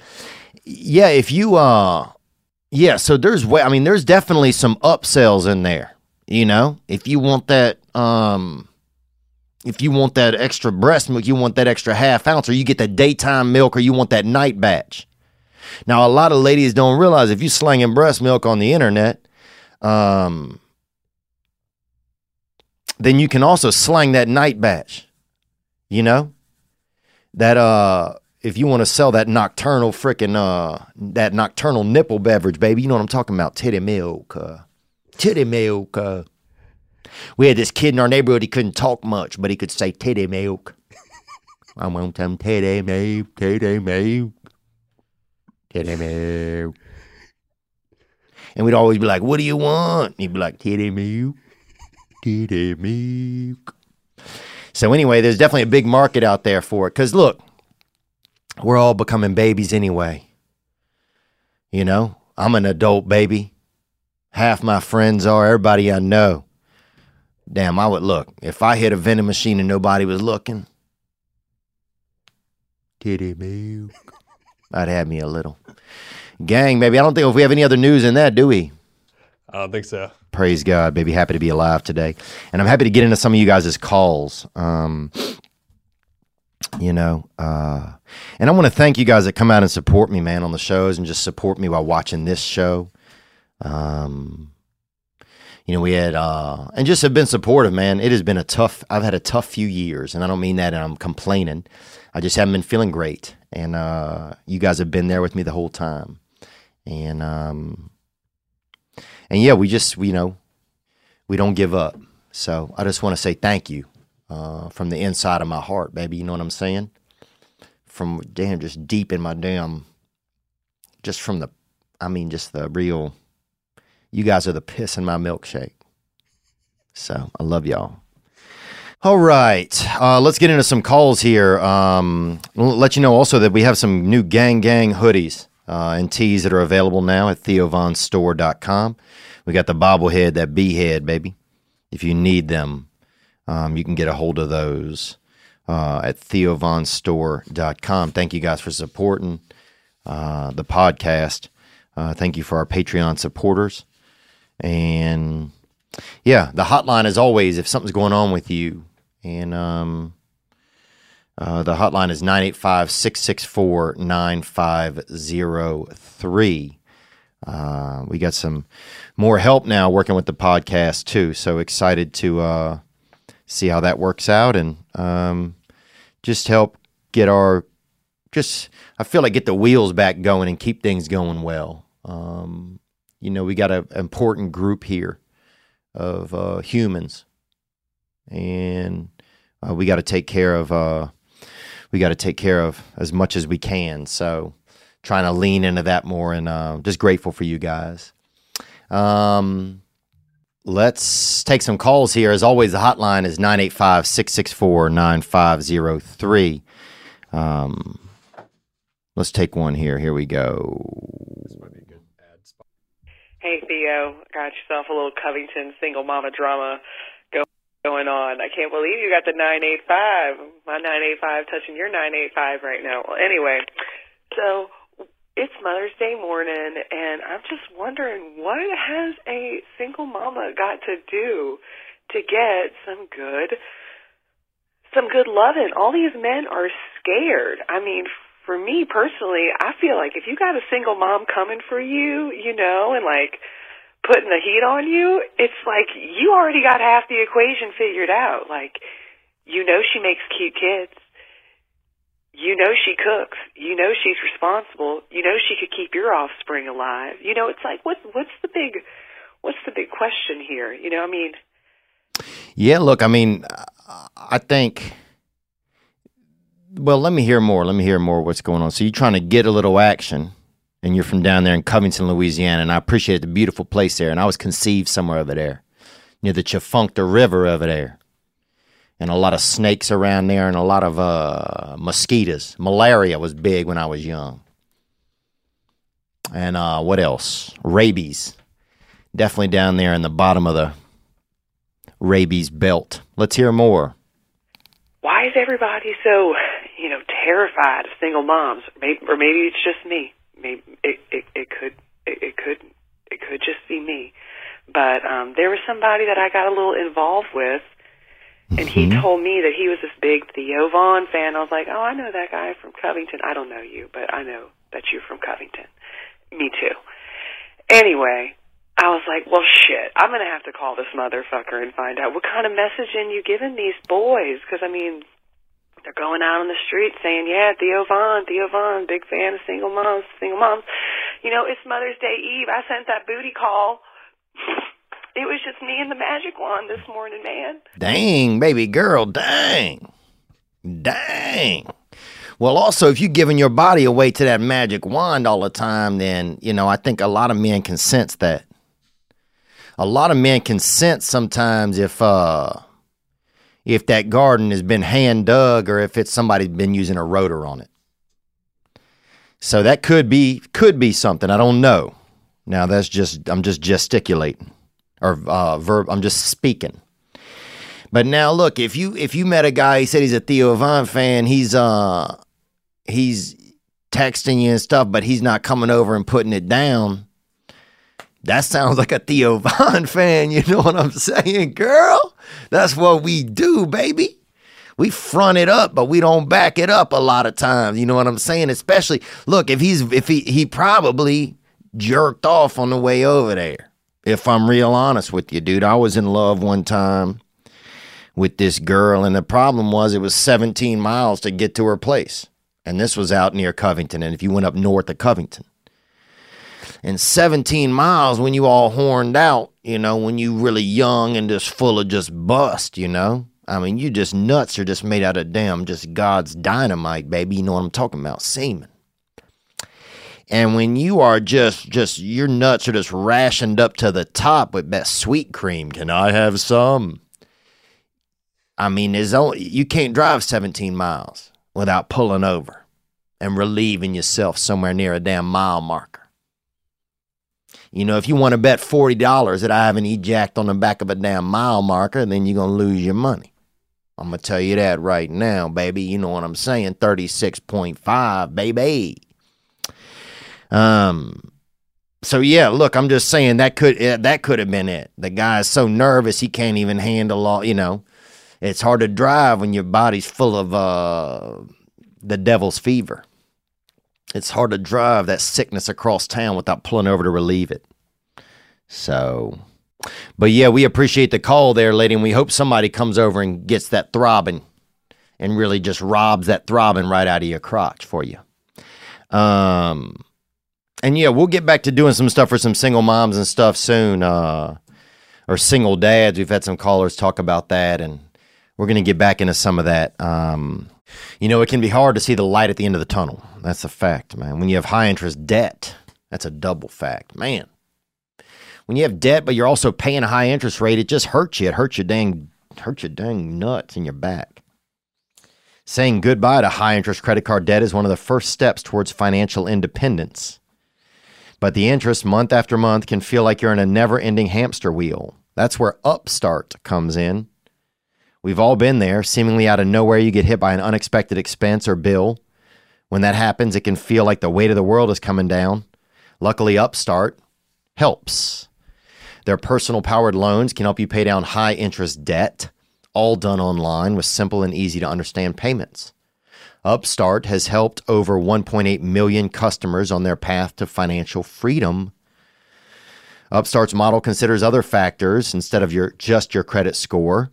Speaker 1: yeah, if you uh, yeah. So there's way. I mean, there's definitely some upsells in there. You know, if you want that, um, if you want that extra breast milk, you want that extra half ounce, or you get that daytime milk, or you want that night batch. Now, a lot of ladies don't realize if you're slanging breast milk on the internet, um, then you can also slang that night batch. You know, that uh, if you want to sell that nocturnal frickin' uh, that nocturnal nipple beverage, baby, you know what I'm talking about? Titty milk, uh, titty milk. Uh. We had this kid in our neighborhood. He couldn't talk much, but he could say titty milk. I want some titty milk, titty milk, titty milk. And we'd always be like, "What do you want?" And he'd be like, "Titty milk, titty milk." So anyway, there's definitely a big market out there for it. Cause look, we're all becoming babies anyway. You know, I'm an adult baby. Half my friends are. Everybody I know. Damn, I would look. If I hit a vending machine and nobody was looking, titty milk, I'd have me a little. Gang, baby. I don't think if we have any other news in that, do we?
Speaker 3: I don't think so.
Speaker 1: Praise God, baby. Happy to be alive today. And I'm happy to get into some of you guys' calls. Um, You know, uh, and I want to thank you guys that come out and support me, man, on the shows and just support me while watching this show. Um, you know, we had uh, and just have been supportive, man. It has been a tough. I've had a tough few years, and I don't mean that I'm complaining. I just haven't been feeling great, and uh, you guys have been there with me the whole time, and um, and yeah, we just we, you know we don't give up. So I just want to say thank you uh, from the inside of my heart, baby. You know what I'm saying? From damn, just deep in my damn, just from the, I mean, just the real. You guys are the piss in my milkshake. So I love y'all. All right, uh, let's get into some calls here. Um, we'll let you know also that we have some new Gang Gang hoodies uh, and tees that are available now at theovonstore.com. We got the bobblehead, that bee head, baby. If you need them, um, you can get a hold of those uh, at theovonstore.com. Thank you guys for supporting uh, the podcast. Uh, thank you for our Patreon supporters. And yeah, the hotline is always if something's going on with you. And um, uh, the hotline is 985 664 9503. Uh, we got some more help now working with the podcast too. So excited to uh, see how that works out and um, just help get our just I feel like get the wheels back going and keep things going well. Um, you know, we got an important group here of uh, humans, and uh, we got to take care of uh, we got to take care of as much as we can. So, trying to lean into that more, and uh, just grateful for you guys. Um, let's take some calls here. As always, the hotline is 985 664 9503. Um, let's take one here. Here we go.
Speaker 4: Hey Theo, got yourself a little Covington single mama drama go- going on. I can't believe you got the 985. My 985 touching your 985 right now. Well, anyway, so it's Mother's Day morning, and I'm just wondering what has a single mama got to do to get some good, some good loving? All these men are scared. I mean, for me personally, I feel like if you got a single mom coming for you, you know, and like putting the heat on you, it's like you already got half the equation figured out. Like, you know she makes cute kids. You know she cooks. You know she's responsible. You know she could keep your offspring alive. You know, it's like what what's the big what's the big question here? You know, I mean,
Speaker 1: Yeah, look, I mean, I think. Well, let me hear more. Let me hear more what's going on. So you're trying to get a little action, and you're from down there in Covington, Louisiana, and I appreciate the beautiful place there. And I was conceived somewhere over there, near the Tchefuncte River over there, and a lot of snakes around there, and a lot of uh, mosquitoes. Malaria was big when I was young, and uh, what else? Rabies, definitely down there in the bottom of the rabies belt. Let's hear more.
Speaker 4: why is everybody so, terrified of single moms? Maybe, or maybe it's just me. Maybe it it, it could it, it could it could just be me. But um, there was somebody that I got a little involved with, and he told me that he was this big Theo Von fan. I was like, oh, I know that guy from Covington. I don't know you, but I know that you're from Covington. Me too. Anyway, I was like, well, shit, I'm going to have to call this motherfucker and find out what kind of messaging you giving these boys. Because, I mean, they're going out on the street saying, yeah, Theo Von, Theo Von, big fan of single moms, single moms. You know, it's Mother's Day Eve. I sent that booty call. It was just me and the magic wand this morning, man.
Speaker 1: Dang, baby girl, dang. Dang. Well, also, if you're giving your body away to that magic wand all the time, then, you know, I think a lot of men can sense that. A lot of men can sense sometimes if, uh, if that garden has been hand dug or if it's somebody's been using a rotor on it. So that could be could be something. I don't know. Now that's just I'm just gesticulating or uh, verb. I'm just speaking. But now look, if you if you met a guy, he said he's a Theo Von fan, he's uh he's texting you and stuff, but he's not coming over and putting it down. That sounds like a Theo Von fan, you know what I'm saying, girl? That's what we do, baby. we front it up, but we don't back it up a lot of times. You know what I'm saying? Especially, look, if he's if he he probably jerked off on the way over there. If I'm real honest with you, dude, I was in love one time with this girl, and the problem was it was 17 miles to get to her place, and this was out near Covington. And if you went up north of Covington, and 17 miles when you all horned out, you know, when you really young and just full of just bust, you know. I mean, you just nuts are just made out of damn just God's dynamite, baby. You know what I'm talking about? Semen. And when you are just just your nuts are just rationed up to the top with that sweet cream, can I have some? I mean, there's only you can't drive 17 miles without pulling over and relieving yourself somewhere near a damn mile marker. You know, if you want to bet forty dollars that I haven't ejacked on the back of a damn mile marker, then you're gonna lose your money. I'm gonna tell you that right now, baby. You know what I'm saying? Thirty-six point five, baby. Um. So yeah, look, I'm just saying that could eh, that could have been it. The guy is so nervous he can't even handle all. You know, it's hard to drive when your body's full of uh the devil's fever. It's hard to drive that sickness across town without pulling over to relieve it. So, but yeah, we appreciate the call there, lady, and we hope somebody comes over and gets that throbbing and really just robs that throbbing right out of your crotch for you. Um, and yeah, we'll get back to doing some stuff for some single moms and stuff soon, uh, or single dads. We've had some callers talk about that, and we're going to get back into some of that. Um, you know, it can be hard to see the light at the end of the tunnel. That's a fact, man. When you have high interest debt, that's a double fact, man. When you have debt, but you're also paying a high interest rate, it just hurts you. It hurts your dang, hurts your dang nuts in your back. Saying goodbye to high interest credit card debt is one of the first steps towards financial independence. But the interest month after month can feel like you're in a never ending hamster wheel. That's where Upstart comes in. We've all been there. Seemingly out of nowhere, you get hit by an unexpected expense or bill. When that happens, it can feel like the weight of the world is coming down. Luckily, Upstart helps. Their personal powered loans can help you pay down high interest debt, all done online with simple and easy to understand payments. Upstart has helped over 1.8 million customers on their path to financial freedom. Upstart's model considers other factors instead of your just your credit score.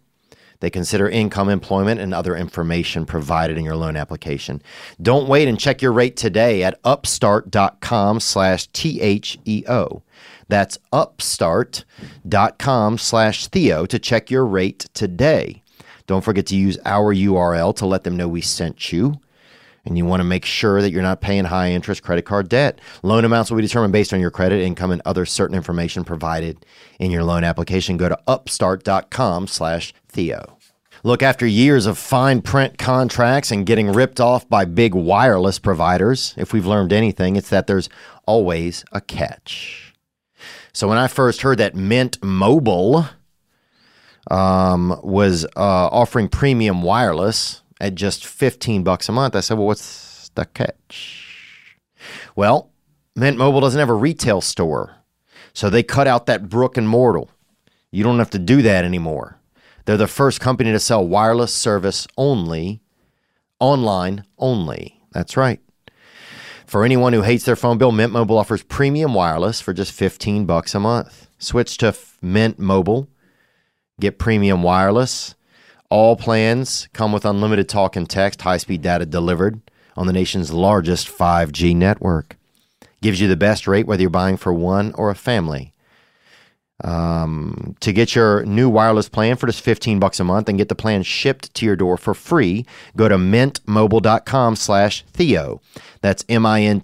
Speaker 1: They consider income, employment, and other information provided in your loan application. Don't wait and check your rate today at upstart.com slash T-H-E-O. That's upstart.com slash Theo to check your rate today. Don't forget to use our URL to let them know we sent you. And you want to make sure that you're not paying high interest credit card debt. Loan amounts will be determined based on your credit, income, and other certain information provided in your loan application. Go to upstart.com slash Theo. Look, after years of fine print contracts and getting ripped off by big wireless providers, if we've learned anything, it's that there's always a catch. So when I first heard that Mint Mobile um, was uh, offering premium wireless at just 15 bucks a month, I said, well, what's the catch? Well, Mint Mobile doesn't have a retail store. So they cut out that brick and mortar. You don't have to do that anymore. They're the first company to sell wireless service only, online only. That's right. For anyone who hates their phone bill, Mint Mobile offers premium wireless for just 15 bucks a month. Switch to Mint Mobile, get premium wireless. All plans come with unlimited talk and text, high-speed data delivered on the nation's largest 5G network. Gives you the best rate whether you're buying for one or a family. Um, to get your new wireless plan for just 15 bucks a month and get the plan shipped to your door for free, go to mintmobile.com slash Theo. That's M-I-N-T-M-O-B-I-L-E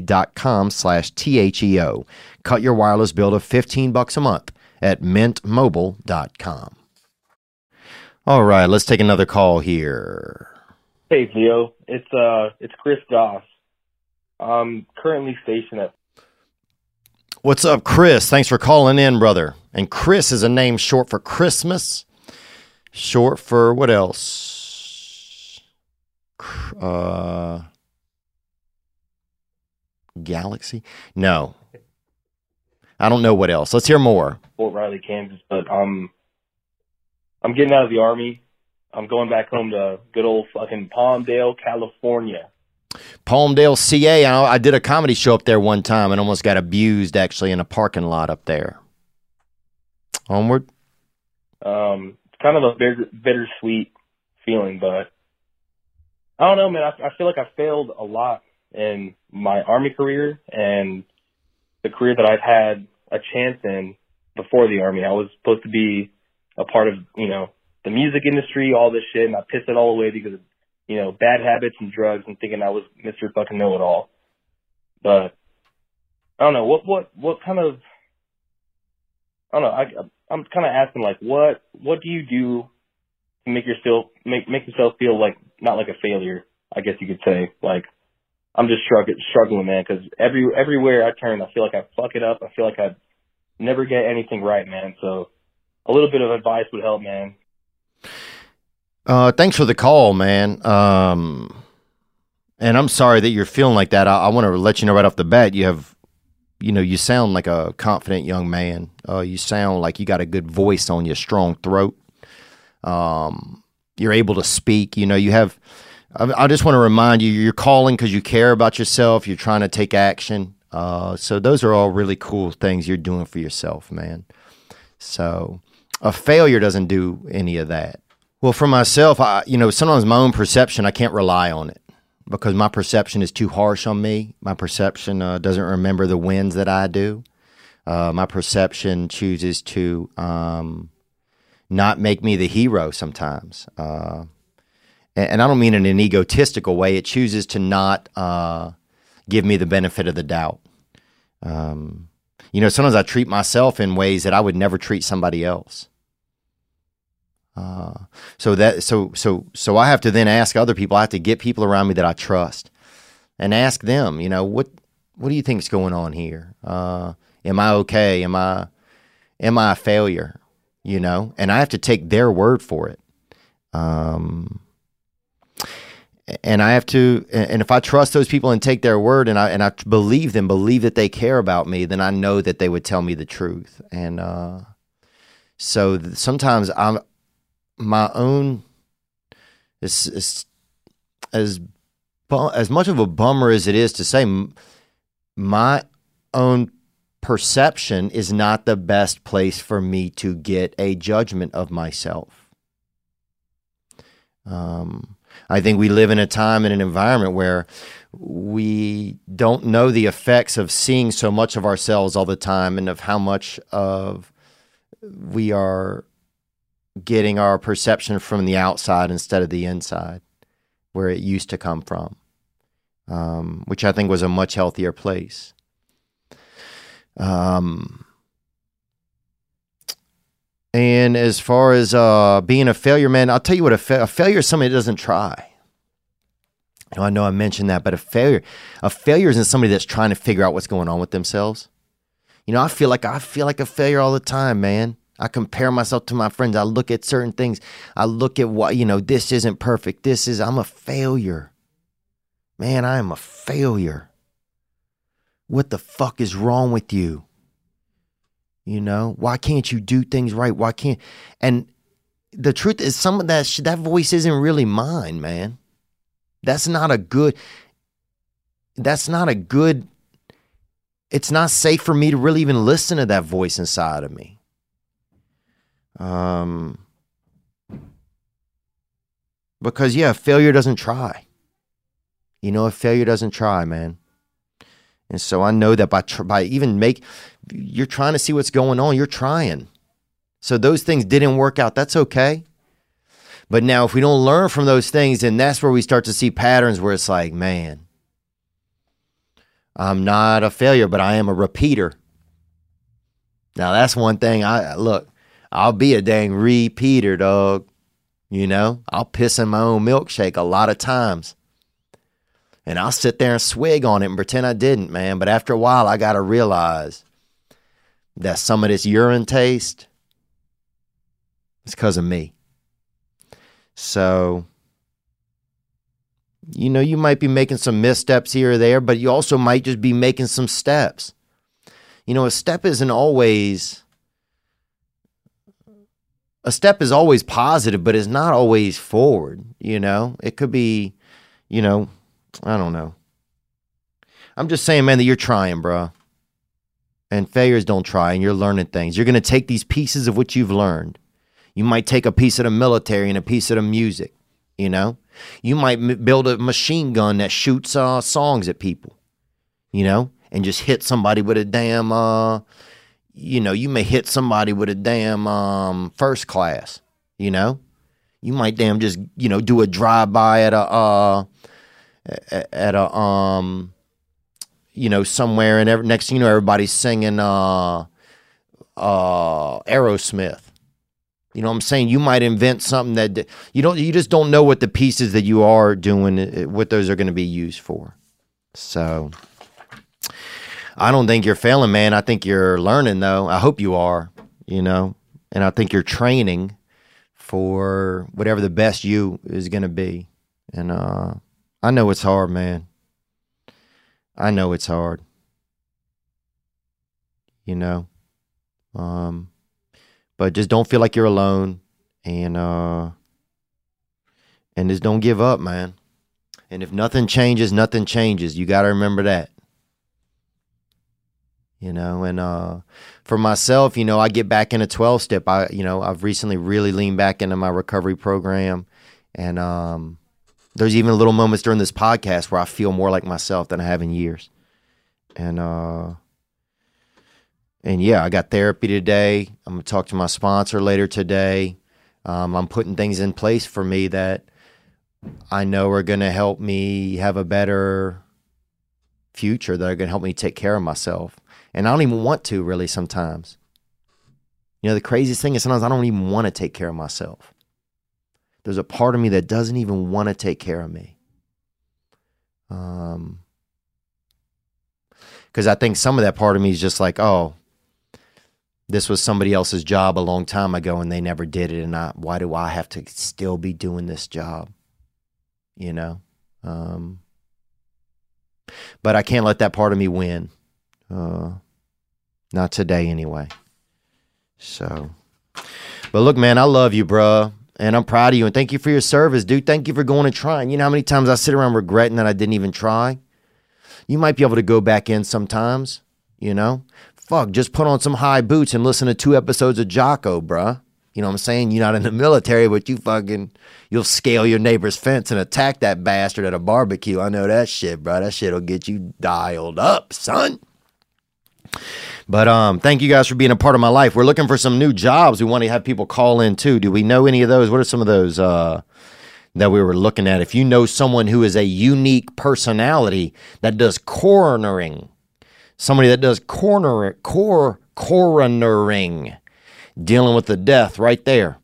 Speaker 1: dot com slash T-H-E-O. Cut your wireless bill to 15 bucks a month at mintmobile.com. All right, let's take another call here.
Speaker 5: Hey Theo, it's uh it's Chris Goss. I'm currently stationed at
Speaker 1: What's up, Chris? Thanks for calling in, brother. And Chris is a name short for Christmas, short for what else? Uh, Galaxy? No. I don't know what else. Let's hear more.
Speaker 5: Fort Riley, Kansas, but um I'm getting out of the army I'm going back home to good old fucking Palmdale, California.
Speaker 1: Palmdale, CA. I, I did a comedy show up there one time and almost got abused actually in a parking lot up there. Onward.
Speaker 5: Um, kind of a bitter, bittersweet feeling, but I don't know, man. I, I feel like I failed a lot in my army career and the career that I've had a chance in before the army. I was supposed to be a part of, you know, the music industry, all this shit, and I pissed it all away because you know, bad habits and drugs and thinking I was Mr. fucking know it all. But I don't know what what what kind of I don't know. I I'm kind of asking like what what do you do to make yourself make make yourself feel like not like a failure? I guess you could say like I'm just struggling struggling man because every everywhere I turn I feel like I fuck it up. I feel like I never get anything right, man. So a little bit of advice would help, man.
Speaker 1: Uh, thanks for the call, man. Um, and I'm sorry that you're feeling like that. I, I want to let you know right off the bat. You have, you know, you sound like a confident young man. Uh, you sound like you got a good voice on your strong throat. Um, you're able to speak. You know, you have. I, I just want to remind you, you're calling because you care about yourself. You're trying to take action. Uh, so those are all really cool things you're doing for yourself, man. So a failure doesn't do any of that. Well, for myself, I you know sometimes my own perception I can't rely on it because my perception is too harsh on me. My perception uh, doesn't remember the wins that I do. Uh, my perception chooses to um, not make me the hero sometimes. Uh, and, and I don't mean in an egotistical way. It chooses to not uh, give me the benefit of the doubt. Um, you know, sometimes I treat myself in ways that I would never treat somebody else. Uh, so that so so so I have to then ask other people. I have to get people around me that I trust, and ask them. You know what what do you think is going on here? Uh, am I okay? Am I am I a failure? You know, and I have to take their word for it. Um, and I have to, and if I trust those people and take their word, and I and I believe them, believe that they care about me, then I know that they would tell me the truth. And uh, so th- sometimes I'm my own is, is as as much of a bummer as it is to say my own perception is not the best place for me to get a judgment of myself. Um, I think we live in a time and an environment where we don't know the effects of seeing so much of ourselves all the time and of how much of we are getting our perception from the outside instead of the inside, where it used to come from, um, which I think was a much healthier place. Um, and as far as uh, being a failure, man, I'll tell you what a, fa- a failure is somebody that doesn't try. Know, I know I mentioned that, but a failure, a failure isn't somebody that's trying to figure out what's going on with themselves. You know, I feel like I feel like a failure all the time, man. I compare myself to my friends. I look at certain things. I look at what, you know, this isn't perfect. This is, I'm a failure. Man, I am a failure. What the fuck is wrong with you? You know, why can't you do things right? Why can't, and the truth is, some of that, that voice isn't really mine, man. That's not a good, that's not a good, it's not safe for me to really even listen to that voice inside of me. Um, because yeah, failure doesn't try. You know, a failure doesn't try, man. And so I know that by tr- by even make, you're trying to see what's going on. You're trying. So those things didn't work out. That's okay. But now, if we don't learn from those things, then that's where we start to see patterns where it's like, man, I'm not a failure, but I am a repeater. Now that's one thing. I look. I'll be a dang repeater, dog. You know, I'll piss in my own milkshake a lot of times. And I'll sit there and swig on it and pretend I didn't, man. But after a while, I got to realize that some of this urine taste is because of me. So, you know, you might be making some missteps here or there, but you also might just be making some steps. You know, a step isn't always a step is always positive, but it's not always forward. You know, it could be, you know, I don't know. I'm just saying, man, that you're trying, bro. And failures don't try, and you're learning things. You're going to take these pieces of what you've learned. You might take a piece of the military and a piece of the music, you know? You might m- build a machine gun that shoots uh, songs at people, you know, and just hit somebody with a damn, uh, you know, you may hit somebody with a damn um, first class, you know? You might damn just, you know, do a drive by at a, uh, at a, um, you know, somewhere, and every, next thing you know, everybody's singing uh, uh, Aerosmith. You know what I'm saying? You might invent something that you don't. You just don't know what the pieces that you are doing, uh, what those are going to be used for. So, I don't think you're failing, man. I think you're learning, though. I hope you are. You know, and I think you're training for whatever the best you is going to be. And uh, I know it's hard, man. I know it's hard. You know, um, but just don't feel like you're alone, and uh, and just don't give up, man. And if nothing changes, nothing changes. You got to remember that. You know, and uh, for myself, you know, I get back in a 12 step. I, you know, I've recently really leaned back into my recovery program, and um, there's even little moments during this podcast where I feel more like myself than I have in years. And uh and yeah, I got therapy today. I'm gonna talk to my sponsor later today. Um, I'm putting things in place for me that I know are gonna help me have a better future. That are gonna help me take care of myself. And I don't even want to really sometimes. You know, the craziest thing is sometimes I don't even want to take care of myself there's a part of me that doesn't even want to take care of me. Um, because I think some of that part of me is just like, oh, this was somebody else's job a long time ago and they never did it, and I, why do I have to still be doing this job? You know, um, but I can't let that part of me win. Uh, not today, anyway. So, but look, man, I love you, bruh and I'm proud of you and thank you for your service, dude. Thank you for going and trying. You know how many times I sit around regretting that I didn't even try? You might be able to go back in sometimes, you know? Fuck, just put on some high boots and listen to two episodes of Jocko, bruh. You know what I'm saying? You're not in the military, but you fucking, you'll scale your neighbor's fence and attack that bastard at a barbecue. I know that shit, bro. That shit'll get you dialed up, son. But um, thank you guys for being a part of my life. We're looking for some new jobs. We want to have people call in too. Do we know any of those? What are some of those uh, that we were looking at? If you know someone who is a unique personality that does coronering, somebody that does corner cor coronering, dealing with the death right there.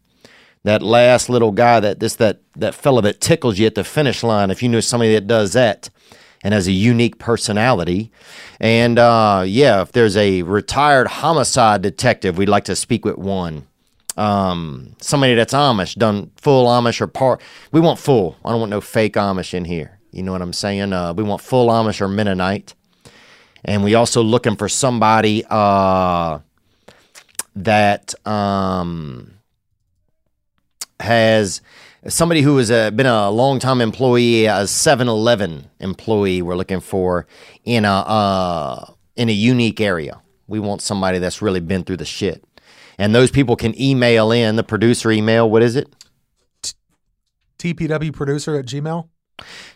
Speaker 1: That last little guy, that this that that fella that tickles you at the finish line. If you know somebody that does that, and has a unique personality. And uh, yeah, if there's a retired homicide detective, we'd like to speak with one. Um, somebody that's Amish, done full Amish or part. We want full. I don't want no fake Amish in here. You know what I'm saying? Uh, we want full Amish or Mennonite. And we also looking for somebody uh, that um, has somebody who has uh, been a long time employee, a 7-Eleven employee. We're looking for in a uh, in a unique area. We want somebody that's really been through the shit, and those people can email in the producer email. What is it?
Speaker 6: TPW producer at Gmail.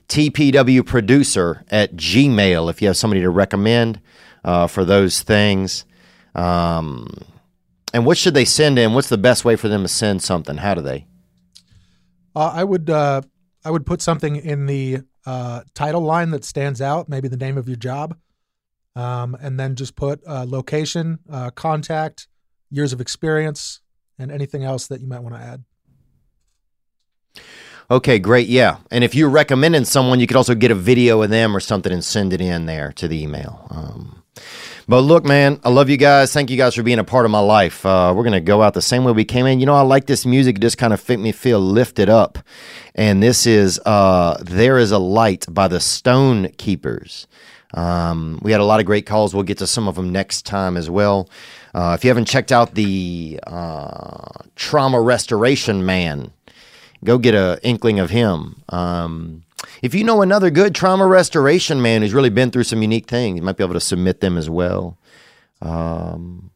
Speaker 1: TPW producer at Gmail. If you have somebody to recommend uh, for those things. Um, and what should they send in? What's the best way for them to send something? How do they?
Speaker 6: Uh, I would uh, I would put something in the uh, title line that stands out, maybe the name of your job, um, and then just put uh, location, uh, contact, years of experience, and anything else that you might want to add.
Speaker 1: Okay, great. Yeah. And if you're recommending someone, you could also get a video of them or something and send it in there to the email. Um, but look, man, I love you guys. Thank you guys for being a part of my life. Uh, we're to go out the same way we came in. You know, I like this music. It just kind of make me feel lifted up. And this is uh, There is a Light by the Stone Keepers. Um, we had a lot of great calls. We'll get to some of them next time as well. Uh, if you haven't checked out the uh, trauma restoration man. Go get a inkling of him. Um, if you know another good trauma restoration man who's really been through some unique things, you might be able to submit them as well. Um,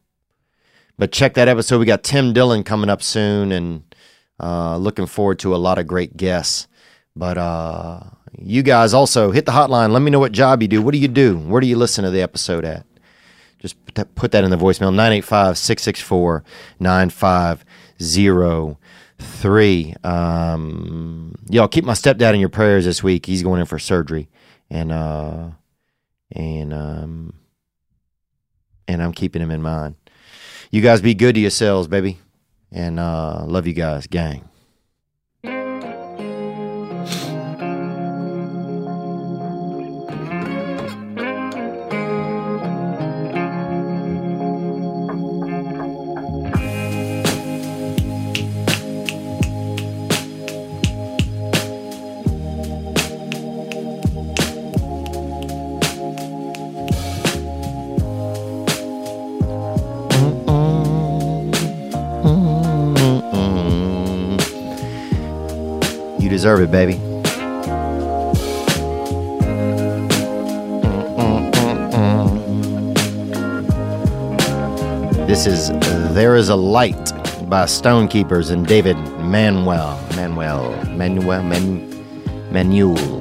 Speaker 1: but check that episode. We got Tim Dillon coming up soon, and uh, looking forward to a lot of great guests. But uh, you guys also hit the hotline. Let me know what job you do. What do you do? Where do you listen to the episode at? Just put that, in the voicemail 985 664 9503. Um, Y'all keep my stepdad in your prayers this week. He's going in for surgery. And, uh, and, um, and I'm keeping him in mind. You guys be good to yourselves, baby. And uh, love you guys, gang. Baby. This is There is a Light by Stonekeepers and David Manuel. Manuel. Manuel. Man, Manuel.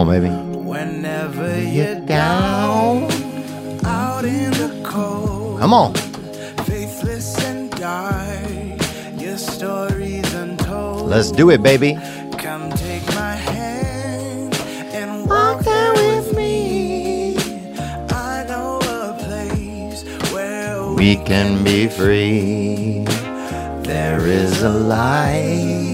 Speaker 1: On, baby.
Speaker 2: Whenever you're down, out in the cold,
Speaker 1: Come on.
Speaker 2: faithless and dark, your story's untold.
Speaker 1: Let's do it, baby.
Speaker 2: Come take my hand and walk there with me. I know a place where
Speaker 1: We can be free. There is a light.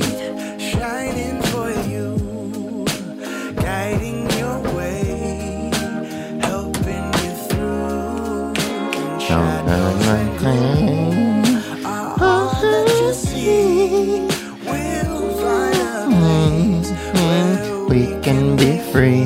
Speaker 2: Shining all that you see will find a place where
Speaker 1: We can be free.